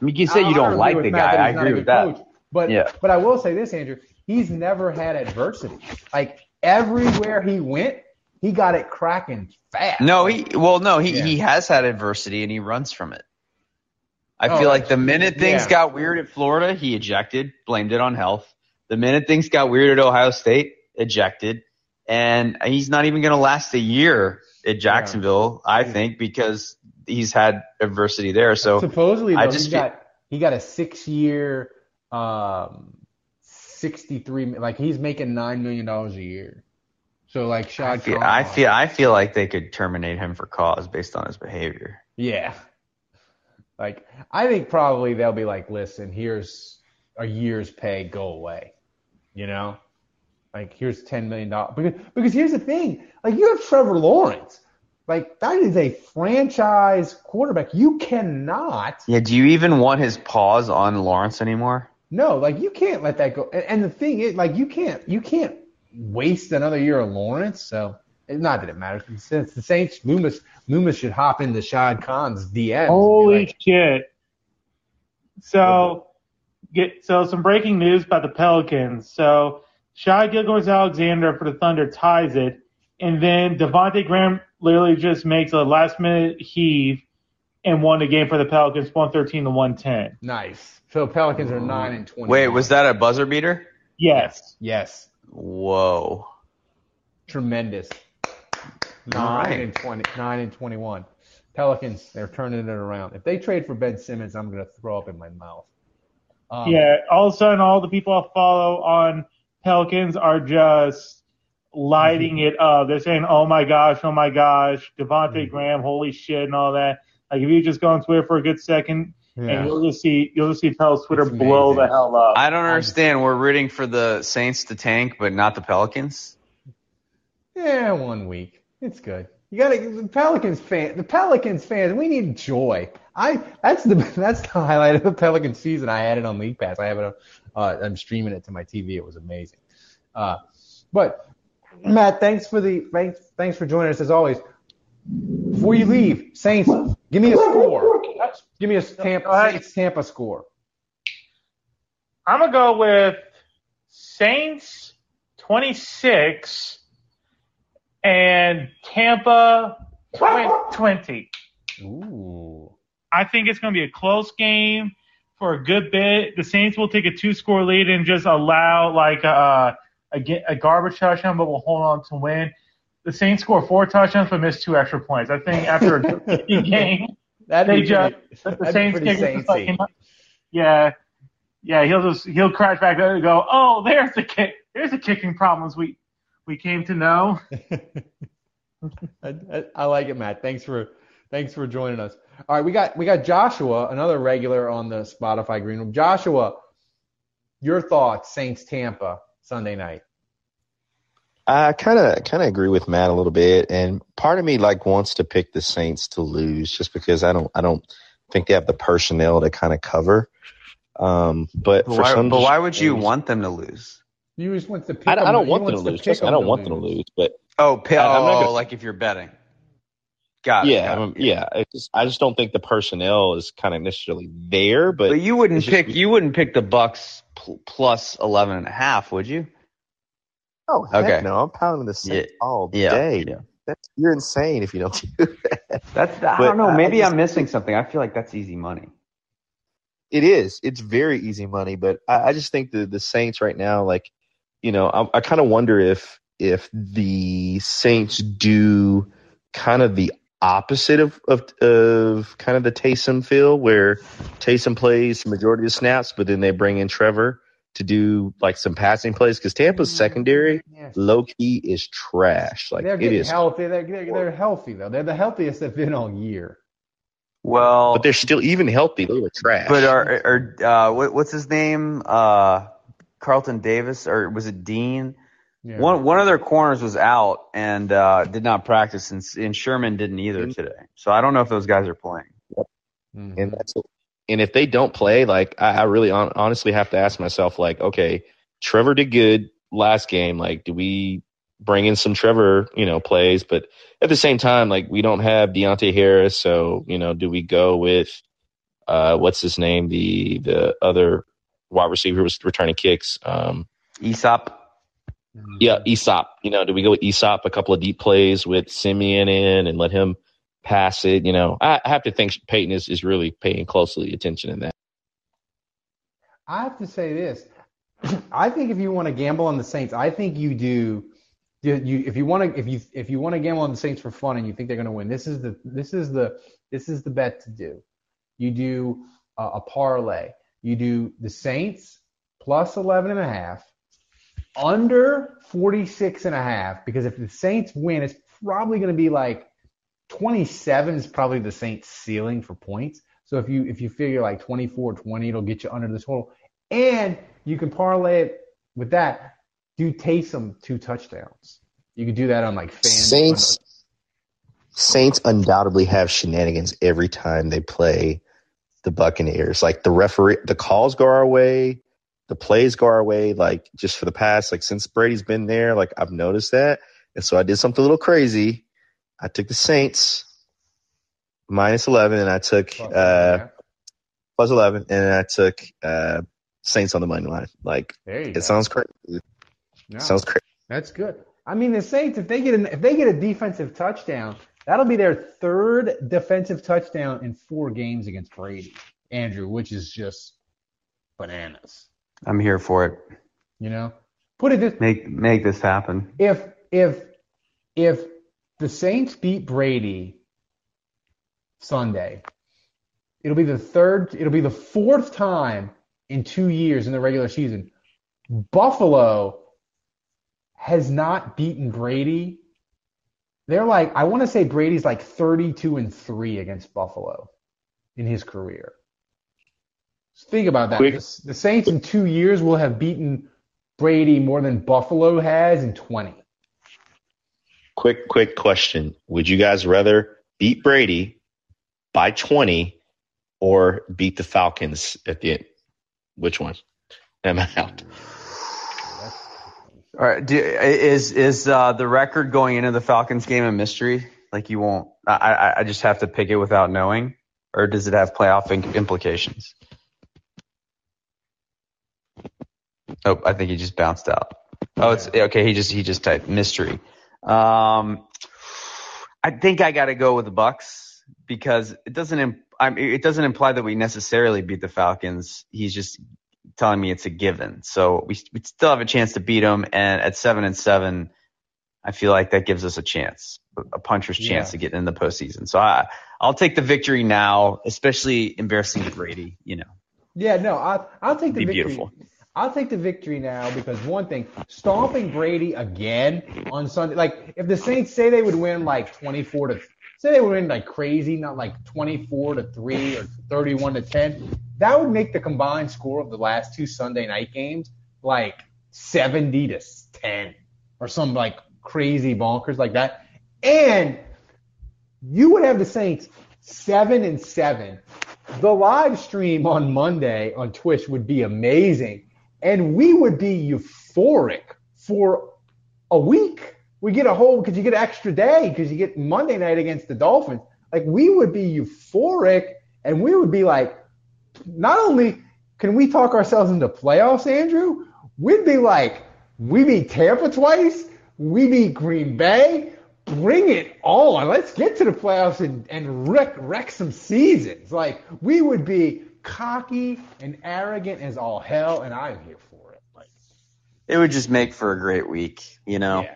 I mean, you say I- you I don't like agree the Matt guy. I he's not a agree with that. coach, but Yeah. but I will say this, Andrew. He's never had adversity. Like everywhere he went, he got it cracking fast. No, he well, no, he Yeah. he has had adversity and he runs from it. I Oh, feel like the minute things yeah. got weird at Florida, he ejected, blamed it on health. The minute things got weird at Ohio State, ejected, and he's not even going to last a year at Jacksonville. I think because he's had adversity there. So supposedly, though, I just he got he got a six year, um, sixty three. Like he's making nine million dollars a year. So like I feel, Khan- I feel I feel like they could terminate him for cause based on his behavior. Yeah. Like I think probably they'll be like, listen, here's a year's pay, go away. You know? Like here's ten million dollars. Because because here's the thing, like you have Trevor Lawrence. Like that is a franchise quarterback. You cannot Yeah, do you even want his paws on Lawrence anymore? no, like you can't let that go. And, and the thing is, like you can't you can't waste another year of Lawrence. So not that it matters. Since the Saints, Loomis Loomis should hop into Shad Khan's DM. Holy shit! So, get so some breaking news about the Pelicans. So, Shai Gilgeous-Alexander for the Thunder ties it, and then Devonte' Graham literally just makes a last minute heave and won the game for the Pelicans, one thirteen to one ten. Nice. So Pelicans are mm-hmm. nine and twenty. Wait, was that a buzzer beater? Yes. Yes. Whoa. Tremendous. Nine All right. and twenty. Nine and twenty-one. Pelicans, they're turning it around. If they trade for Ben Simmons, I'm gonna throw up in my mouth. Um, yeah. All of a sudden, all the people I follow on Pelicans are just lighting it up. They're saying, "Oh my gosh, oh my gosh, Devonte' Graham, holy shit," and all that. Like if you just go on Twitter for a good second, Yeah. and you'll just see you'll just see Pel's Twitter blow the hell up. I don't understand. We're rooting for the Saints to tank, but not the Pelicans. Yeah, one week. It's good. You gotta the Pelicans fan the Pelicans fans, we need joy. I that's the that's the highlight of the Pelican season. I had it on League Pass. I have it on uh, I'm streaming it to my TV. It was amazing. Uh but Matt, thanks for the thanks thanks for joining us as always. Before you leave, Saints, give me a score. Give me a Tampa Saints Tampa score. I'm gonna go with Saints 26 and Tampa 20. Ooh. I think it's going to be a close game for a good bit. The Saints will take a two score lead and just allow like uh, a, a, a garbage touchdown, but will hold on to win. The Saints score four touchdowns but miss two extra points. I think after a good game, That'd they just pretty- the Saints kicker like, yeah, yeah, he'll just he'll crash back there and go, oh, there's the kick, there's the kicking problems we we came to know. I, I, I like it, Matt. Thanks for thanks for joining us. All right, we got we got Joshua, another regular on the Spotify Green Room. Joshua, your thoughts, Saints Tampa Sunday night. I kind of kind of agree with Matt a little bit, and part of me like wants to pick the Saints to lose just because I don't I don't think they have the personnel to kind of cover. Um, but, But for why, some but why would you want them to lose? You just want to pick I, don't- I don't want them to lose. pick I don't want them to lose. But Oh, pi- I- I'm not oh, gonna- like if you're betting. Got it. yeah, got it. I'm- yeah. I just, I just don't think the personnel is kind of necessarily there. But, But you wouldn't it's just- pick you wouldn't pick the Bucs pl- plus 11 and a half, would you? Oh, heck Okay. no! I'm pounding the Saints Yeah. all day. yeah. That's, you're insane if you don't do that. That's I But don't know. I- I Maybe just- I'm missing something. I feel like that's easy money. It is. It's very easy money, but I, I just think the the Saints right now, like, you know, I, I kind of wonder if if the Saints do kind of the opposite of of of kind of the Taysom feel, where Taysom plays the majority of snaps, but then they bring in Trevor to do like some passing plays because Tampa's secondary Yes. low key is trash. Like they're it getting is, healthy. They're, they're they're healthy though. They're the healthiest they've been all year. Well, but they're still even healthy. They were trash. But are are uh, what, what's his name? Uh, Carlton Davis or was it Dean? Yeah. One one of their corners was out and uh, did not practice, and, and Sherman didn't either today. So I don't know if those guys are playing. and that's and if they don't play, like I, I really hon- honestly have to ask myself, like, okay, Trevor did good last game. Like, do we bring in some Trevor, you know, plays? But at the same time, like, we don't have Deonte Harris, so you know, do we go with uh, what's his name, the the other wide receiver was returning kicks, um, Easop. Yeah, Easop. You know, do we go with Easop? A couple of deep plays with Siemian in and let him pass it. You know, I, I have to think Payton is, is really paying closely attention in that. I have to say this. I think if you want to gamble on the Saints, I think you do You, you, if you want to, if you if you want to gamble on the Saints for fun and you think they're going to win, this is the this is the this is the bet to do. You do a, a parlay. You do the Saints plus 11 and a half, under 46 and a half, because if the Saints win, it's probably going to be like 27 is probably the Saints ceiling for points. So if you if you figure like 24 20, it'll get you under the total. And you can parlay it with that. Do Taysom two touchdowns. You could do that on like fans. Saints Saints undoubtedly have shenanigans every time they play the Buccaneers. Like the referee, the calls go our way, the plays go our way. Like just for the past, like since Brady's been there, like I've noticed that, and so I did something a little crazy. I took the Saints minus eleven, and I took uh, plus eleven, and I took uh, Saints on the money line. Like it go. sounds crazy. No, Sounds crazy. That's good. I mean, the Saints, if they get an, if they get a defensive touchdown, that'll be their third defensive touchdown in four games against Brady, Andrew, which is just bananas. I'm here for it. You know, put it this: Make make this happen. if if if the Saints beat Brady Sunday, it'll be the third, it'll be the fourth time in two years in the regular season. Buffalo has not beaten Brady. They're like, I want to say Brady's like 32 and 3 against Buffalo in his career. Think about that. Quick- The, Saints in two years will have beaten Brady more than Buffalo has in 20. Quick, quick question: Would you guys rather beat Brady by twenty or beat the Falcons at the end? Which one? Am I out? All right. Do, is is uh, the record going into the Falcons game a mystery? Like you won't. I I, just have to pick it without knowing, or does it have playoff implications? Oh, I think he just bounced out. Oh, it's okay. He just he just typed mystery. Um, I think I got to go with the Bucs because it doesn't. Imp- I mean, it doesn't imply that we necessarily beat the Falcons. He's just telling me it's a given. So we we still have a chance to beat them. And at seven and seven, I feel like that gives us a chance, a puncher's chance Yeah. to get in the postseason. So I I'll take the victory now, especially embarrassing Brady. You know, Yeah, no, I, I'll take the Be victory. beautiful. I'll take the victory now because one thing, stomping Brady again on Sunday, like if the Saints say they would win like 24 to, say they would win like crazy, not like 24 to 3 or 31 to 10, that would make the combined score of the last two Sunday night games like 70 to 10 or some like crazy bonkers like that. And you would have the Saints seven and seven. The live stream on Monday on Twitch would be amazing, and we would be euphoric for a week. We get a whole because you get an extra day because you get Monday night against the Dolphins. Like we would be euphoric, and we would be like, not only can we talk ourselves into playoffs, Andrew, we'd be like, we beat Tampa twice, we beat Green Bay, bring it on. Let's get to the playoffs and, and wreck, wreck some seasons. Like, we would be cocky and arrogant as all hell, and I'm here for it. Like, it would just make for a great week. You know,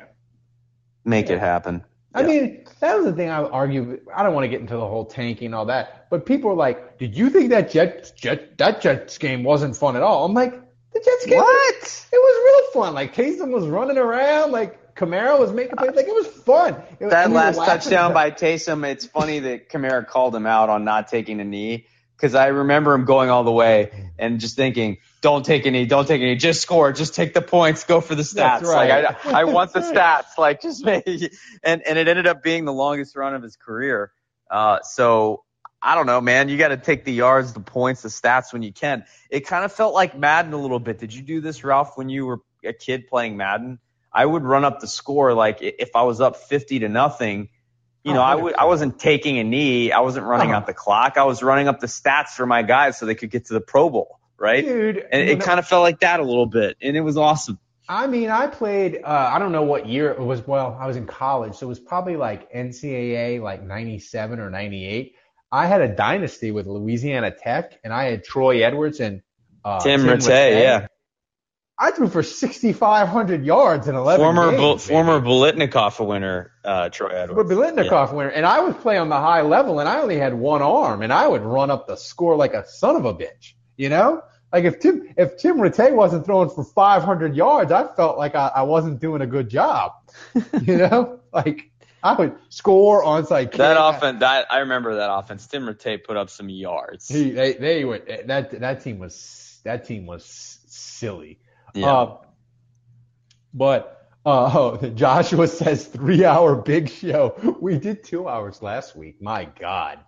make it happen. I mean, that was the thing I would argue. I don't want to get into the whole tanking and all that, but people are like, "Did you think that Jets Jet that Jets game wasn't fun at all?" I'm like, "The Jets game, what? it was real fun. Like Taysom was running around, like Kamara was making plays, like it was fun." It- That and we were last touchdown by Taysom, it's funny that Kamara called him out on not taking a knee because I remember him going all the way and just thinking, "Don't take any, don't take any, just score, just take the points, go for the stats." Right. Like I, I want the stats, like just make. And and it ended up being the longest run of his career. Uh, so I don't know, man. You got to take the yards, the points, the stats when you can. It kind of felt like Madden a little bit. Did you do this, Ralph, when you were a kid playing Madden? I would run up the score like if I was up fifty to nothing. You know, Oh, I. I wasn't taking a knee. I wasn't running Uh-huh. out the clock. I was running up the stats for my guys so they could get to the Pro Bowl, right? Dude, and it kind of felt like that a little bit, and it was awesome. I mean, I played. Uh, I don't know what year it was. Well, I was in college, so it was probably like NCAA, like '97 or '98. I had a dynasty with Louisiana Tech, and I had Troy Edwards and uh, Tim Rattay, yeah. I threw for 6,500 yards in 11 former games. Bol- baby. former Biletnikoff winner, uh, Troy But Edwards. Biletnikoff winner, and I would play on the high level, and I only had one arm, and I would run up the score like a son of a bitch. You know, like if Tim if Tim Rattay wasn't throwing for 500 yards, I felt like I, I wasn't doing a good job. you know, like I would score onside kick. That offense, that I remember that offense. Tim Rattay put up some yards. He, they they were that that team was that team was silly. Yeah. Uh, but uh, oh, Joshua says three hour big show. We did two hours last week. My God.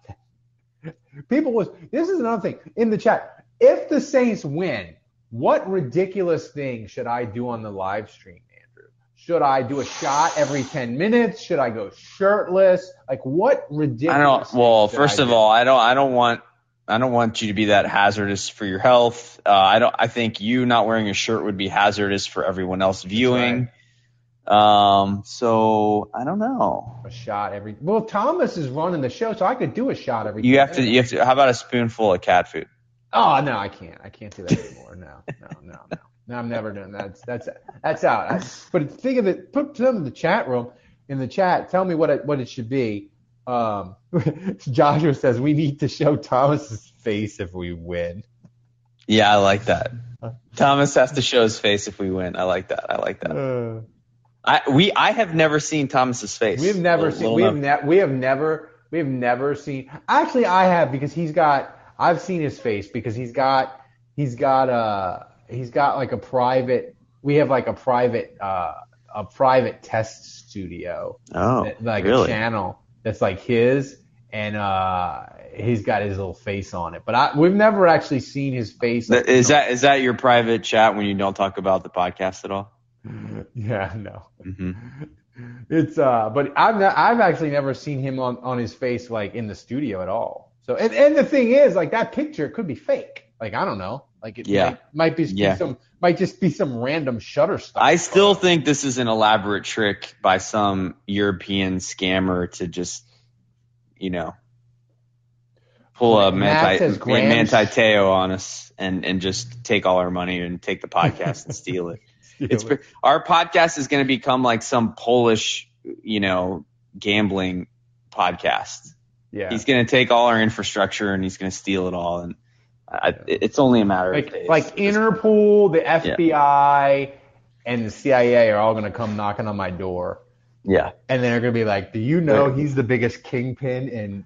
People was this is another thing in the chat. If the Saints win, what ridiculous thing should I do on the live stream, Andrew? Should I do a shot every ten minutes? Should I go shirtless? Like what ridiculous? I don't. Well, first I of do? all, I don't. I don't want. I don't want you to be that hazardous for your health. Uh, I don't. I think you not wearing a shirt would be hazardous for everyone else viewing. Um. So I don't know. a shot every. Well, Thomas is running the show, so I could do a shot every. You 10 have to. You have to. How about a spoonful of cat food? Oh no, I can't. I can't do that anymore. No, no, no, no. No, I'm never doing that. That's that's that's out. I, but think of it. Put them in the chat room. In the chat, tell me what it what it should be. Um, Joshua says we need to show Thomas's face if we win. Yeah, I like that. Thomas has to show his face if we win. I like that. I like that. Uh, I we I have never seen Thomas's face. we've never Little- seen. We have ne- We have never. We have never seen. Actually, I have because he's got. I've seen his face because he's got. He's got uh He's got like a private. We have like a private. uh A private test studio. Oh, that- like really? a channel that's like his, and uh he's got his little face on it. But I we've never actually seen his face. Is that is that your private chat when you don't talk about the podcast at all? Yeah, no. hmm It's uh, but I've not, I've actually never seen him on on his face like in the studio at all. So and and the thing is, like that picture could be fake. Like I don't know. Like it Yeah. might, might be Yeah. some might just be some random shutter stuff. I still think this is an elaborate trick by some European scammer to just, you know, pull a Matt Manti, Manti Te'o on us and, and just take all our money and take the podcast and steal it. It's pre- our podcast is going to become like some Polish, you know, gambling podcast. Yeah. He's going to take all our infrastructure and he's going to steal it all, and I, it's only a matter of like days. like Interpol, the FBI, and the CIA are all gonna come knocking on my door, yeah. and they're gonna be like, "Do you know he's the biggest kingpin in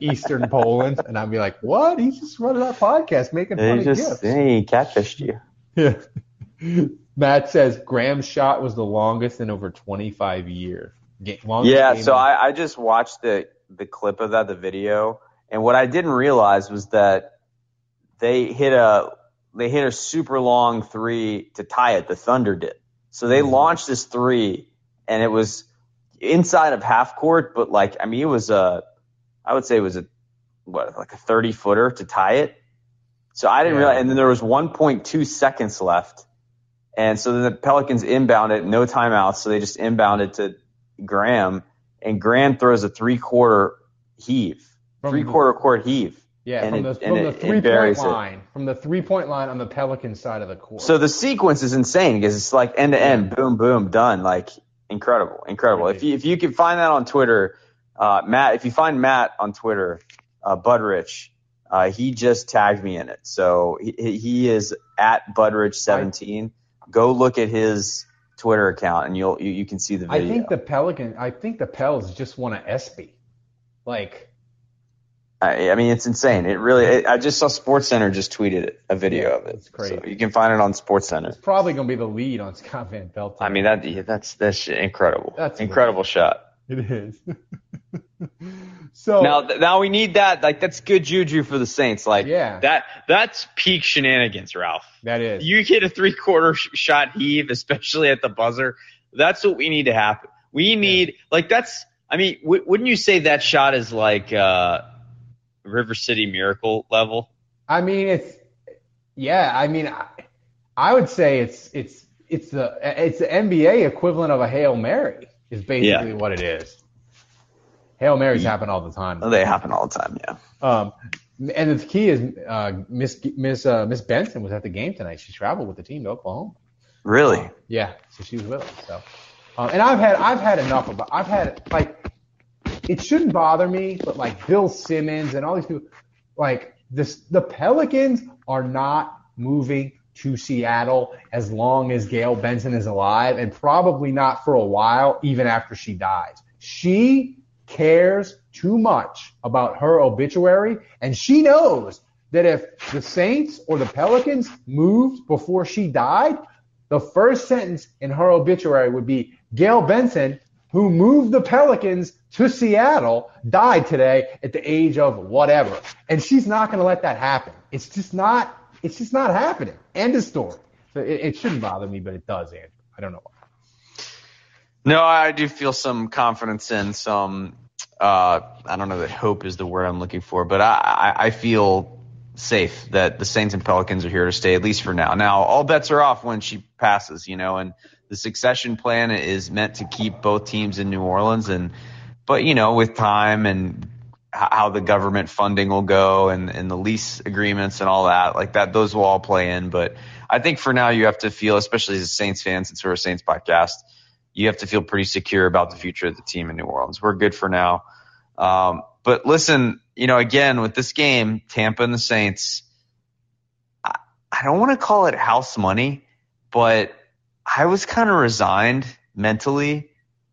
Eastern Poland?" And I'll be like, "What? He's just running our podcast, making funny just gifts." they catfished you. Yeah. Matt says Graham's shot was the longest in over 25 years. Longest Yeah, so I, I just watched the the clip of that, the video, and what I didn't realize was that they hit a they hit a super long three to tie it. The Thunder did. So they mm-hmm. launched this three, and it was inside of half court, but like I mean, it was a I would say it was a what like a thirty footer to tie it. So I didn't Yeah. realize, and then there was 1.2 seconds left, and so then the Pelicans inbounded, no timeouts, so they just inbounded to Graham, and Graham throws a three quarter heave, three quarter court heave. Yeah, and from it- the, from the it three point buries it. line, from the three point line on the Pelican side of the court. So the sequence is insane because it's like end to end, boom, boom, done. Like incredible, incredible. If you if you can find that on Twitter, uh, Matt, if you find Matt on Twitter, uh, Budrich, uh, he just tagged me in it. So he, he is at Budrich17. Go look at his Twitter account and you'll you, you can see the video. I think the Pelican, I think the Pels just won a ESPY. Like, I, I mean, it's insane. It really. It, I just saw SportsCenter just tweeted a video Yeah, of it. it's crazy. So you can find it on SportsCenter. it's probably going to be the lead on Scott Van Pelt. I mean that yeah, that's that's incredible. That's incredible shot. It is. so now, now we need that. Like that's good juju for the Saints. Like Yeah. that that's peak shenanigans, Ralph. that is. You hit a three quarter sh- shot heave, especially at the buzzer. That's what we need to happen. We need like that's. I mean, w- wouldn't you say that shot is like uh, River City Miracle level? I mean, it's yeah. I mean, I, I would say it's it's it's the it's the NBA equivalent of a hail mary. Is basically Yeah. what it is. Hail marys happen all the time. They happen all the time. Yeah. Um, and the key is uh, Miss Miss uh, Miss Benson was at the game tonight. She traveled with the team to Oklahoma. Really? Yeah, so she was with us. So, um, and I've had I've had enough about I've had like it shouldn't bother me, but like Bill Simmons and all these people, like this the Pelicans are not moving to Seattle as long as Gayle Benson is alive, and probably not for a while, even after she dies. She cares too much about her obituary, and she knows that if the Saints or the Pelicans moved before she died, the first sentence in her obituary would be Gayle Benson, who moved the Pelicans to Seattle, died today at the age of whatever. And she's not going to let that happen. It's just not, it's just not happening. End of story. So it, it shouldn't bother me, but it does, Andrew. I don't know why. No, I do feel some confidence in some. Uh, I don't know that hope is the word I'm looking for, but I, I feel safe that the Saints and Pelicans are here to stay at least for now. Now, all bets are off when she passes, you know, and the succession plan is meant to keep both teams in New Orleans, and but you know, with time and how the government funding will go and, and the lease agreements and all that, like that, those will all play in. But I think for now, you have to feel, especially as a Saints fan, since we're a Saints podcast, you have to feel pretty secure about the future of the team in New Orleans. We're good for now. Um, but listen, you know, again, with this game, Tampa and the Saints, I, I don't want to call it house money, but I was kind of resigned mentally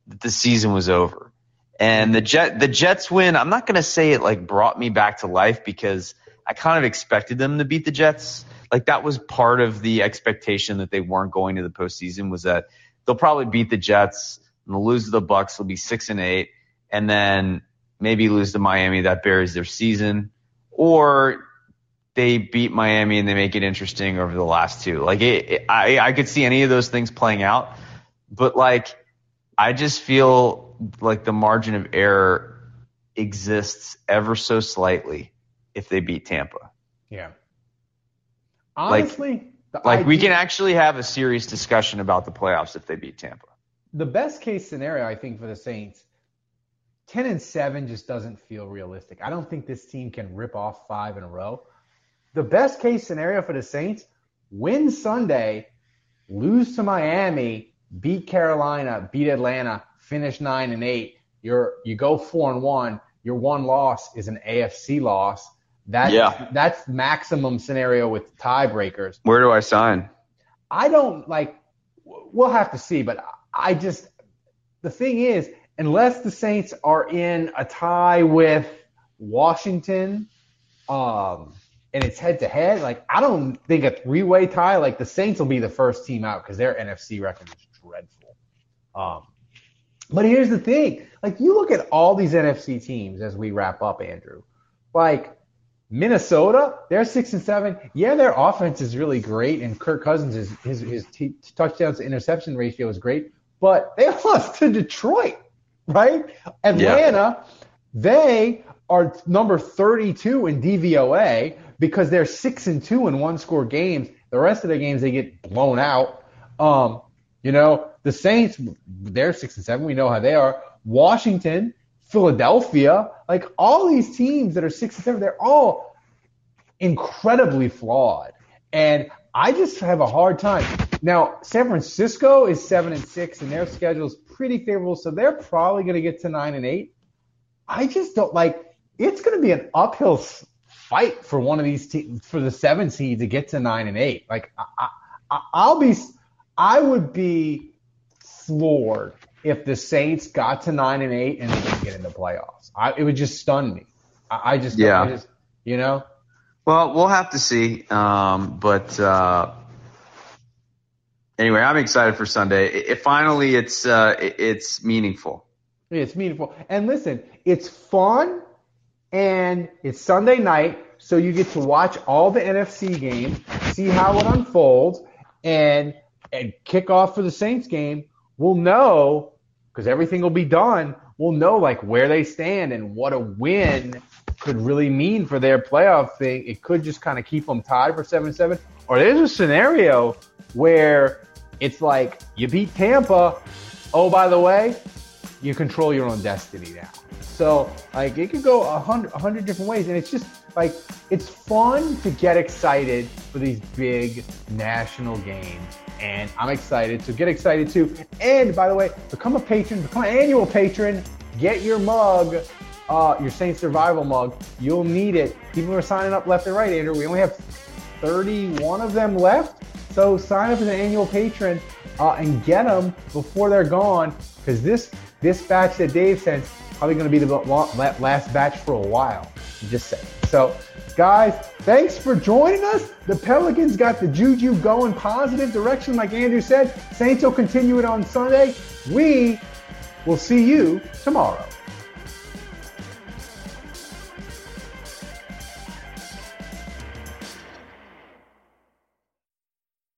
that the season was over. And the Jet the Jets win, I'm not gonna say it like brought me back to life because I kind of expected them to beat the Jets. Like that was part of the expectation that they weren't going to the postseason was that they'll probably beat the Jets and they'll lose to the Bucs, they'll be six and eight, and then maybe lose to Miami, that buries their season. Or they beat Miami and they make it interesting over the last two. Like it, it, I, I could see any of those things playing out, but like I just feel like the margin of error exists ever so slightly if they beat Tampa. Yeah. Honestly, like, like we can actually have a serious discussion about the playoffs if they beat Tampa. The best case scenario, I think, for the Saints, 10 and 7 just doesn't feel realistic. I don't think this team can rip off five in a row. The best case scenario for the Saints, win Sunday, lose to Miami, beat Carolina, beat Atlanta, finish 9 and 8. You're you go 4 and 1. Your one loss is an AFC loss. That's Yeah. that's maximum scenario with tiebreakers. Where do I sign? I don't like. We'll have to see, but I just the thing is, unless the Saints are in a tie with Washington, um, and it's head to head, like I don't think a three way tie. Like the Saints will be the first team out because their NFC record is dreadful. Um, but here's the thing: like you look at all these NFC teams as we wrap up, Andrew. Like Minnesota, they're six and seven. Yeah, their offense is really great, and Kirk Cousins is his his t- touchdowns to interception ratio is great. But they lost to Detroit, right? Atlanta, they are number 32 in DVOA because they're six and two in one score games. The rest of the games they get blown out. Um, you know, the Saints, they're six and seven. We know how they are. Washington, Philadelphia, like all these teams that are six and seven, they're all incredibly flawed. And I just have a hard time. Now, San Francisco is seven and six, and their schedule is pretty favorable, so they're probably going to get to nine and eight. I just don't like. It's going to be an uphill fight for one of these teams for the seven seed to get to nine and eight. Like I, I, I'll be, I would be floored if the Saints got to nine and eight and they didn't get in the playoffs. I, it would just stun me. I, I just, Yeah. I just, you know. Well, we'll have to see. Um, but uh, anyway, I'm excited for Sunday. It, it finally, it's uh, it, it's meaningful. It's meaningful. And listen, it's fun and it's Sunday night, so you get to watch all the NFC games, see how it unfolds, and and kick off for the Saints game. We'll know because everything will be done. We'll know like where they stand and what a win could really mean for their playoff thing. It could just kind of keep them tied for seven seven, or there's a scenario where it's like you beat Tampa. Oh, by the way, you control your own destiny now. So like it could go a hundred, a hundred different ways, and it's just like it's fun to get excited for these big national games. And I'm excited. So get excited too. And by the way, become a patron, become an annual patron, get your mug, uh, your Saint Survival mug. You'll need it. People are signing up left and right, Andrew. We only have 31 of them left. So sign up as an annual patron uh, and get them before they're gone because this this batch that Dave sent probably going to be the last batch for a while. Just say. So, guys, thanks for joining us. The Pelicans got the juju going positive direction, like Andrew said. Saints will continue it on Sunday. We will see you tomorrow.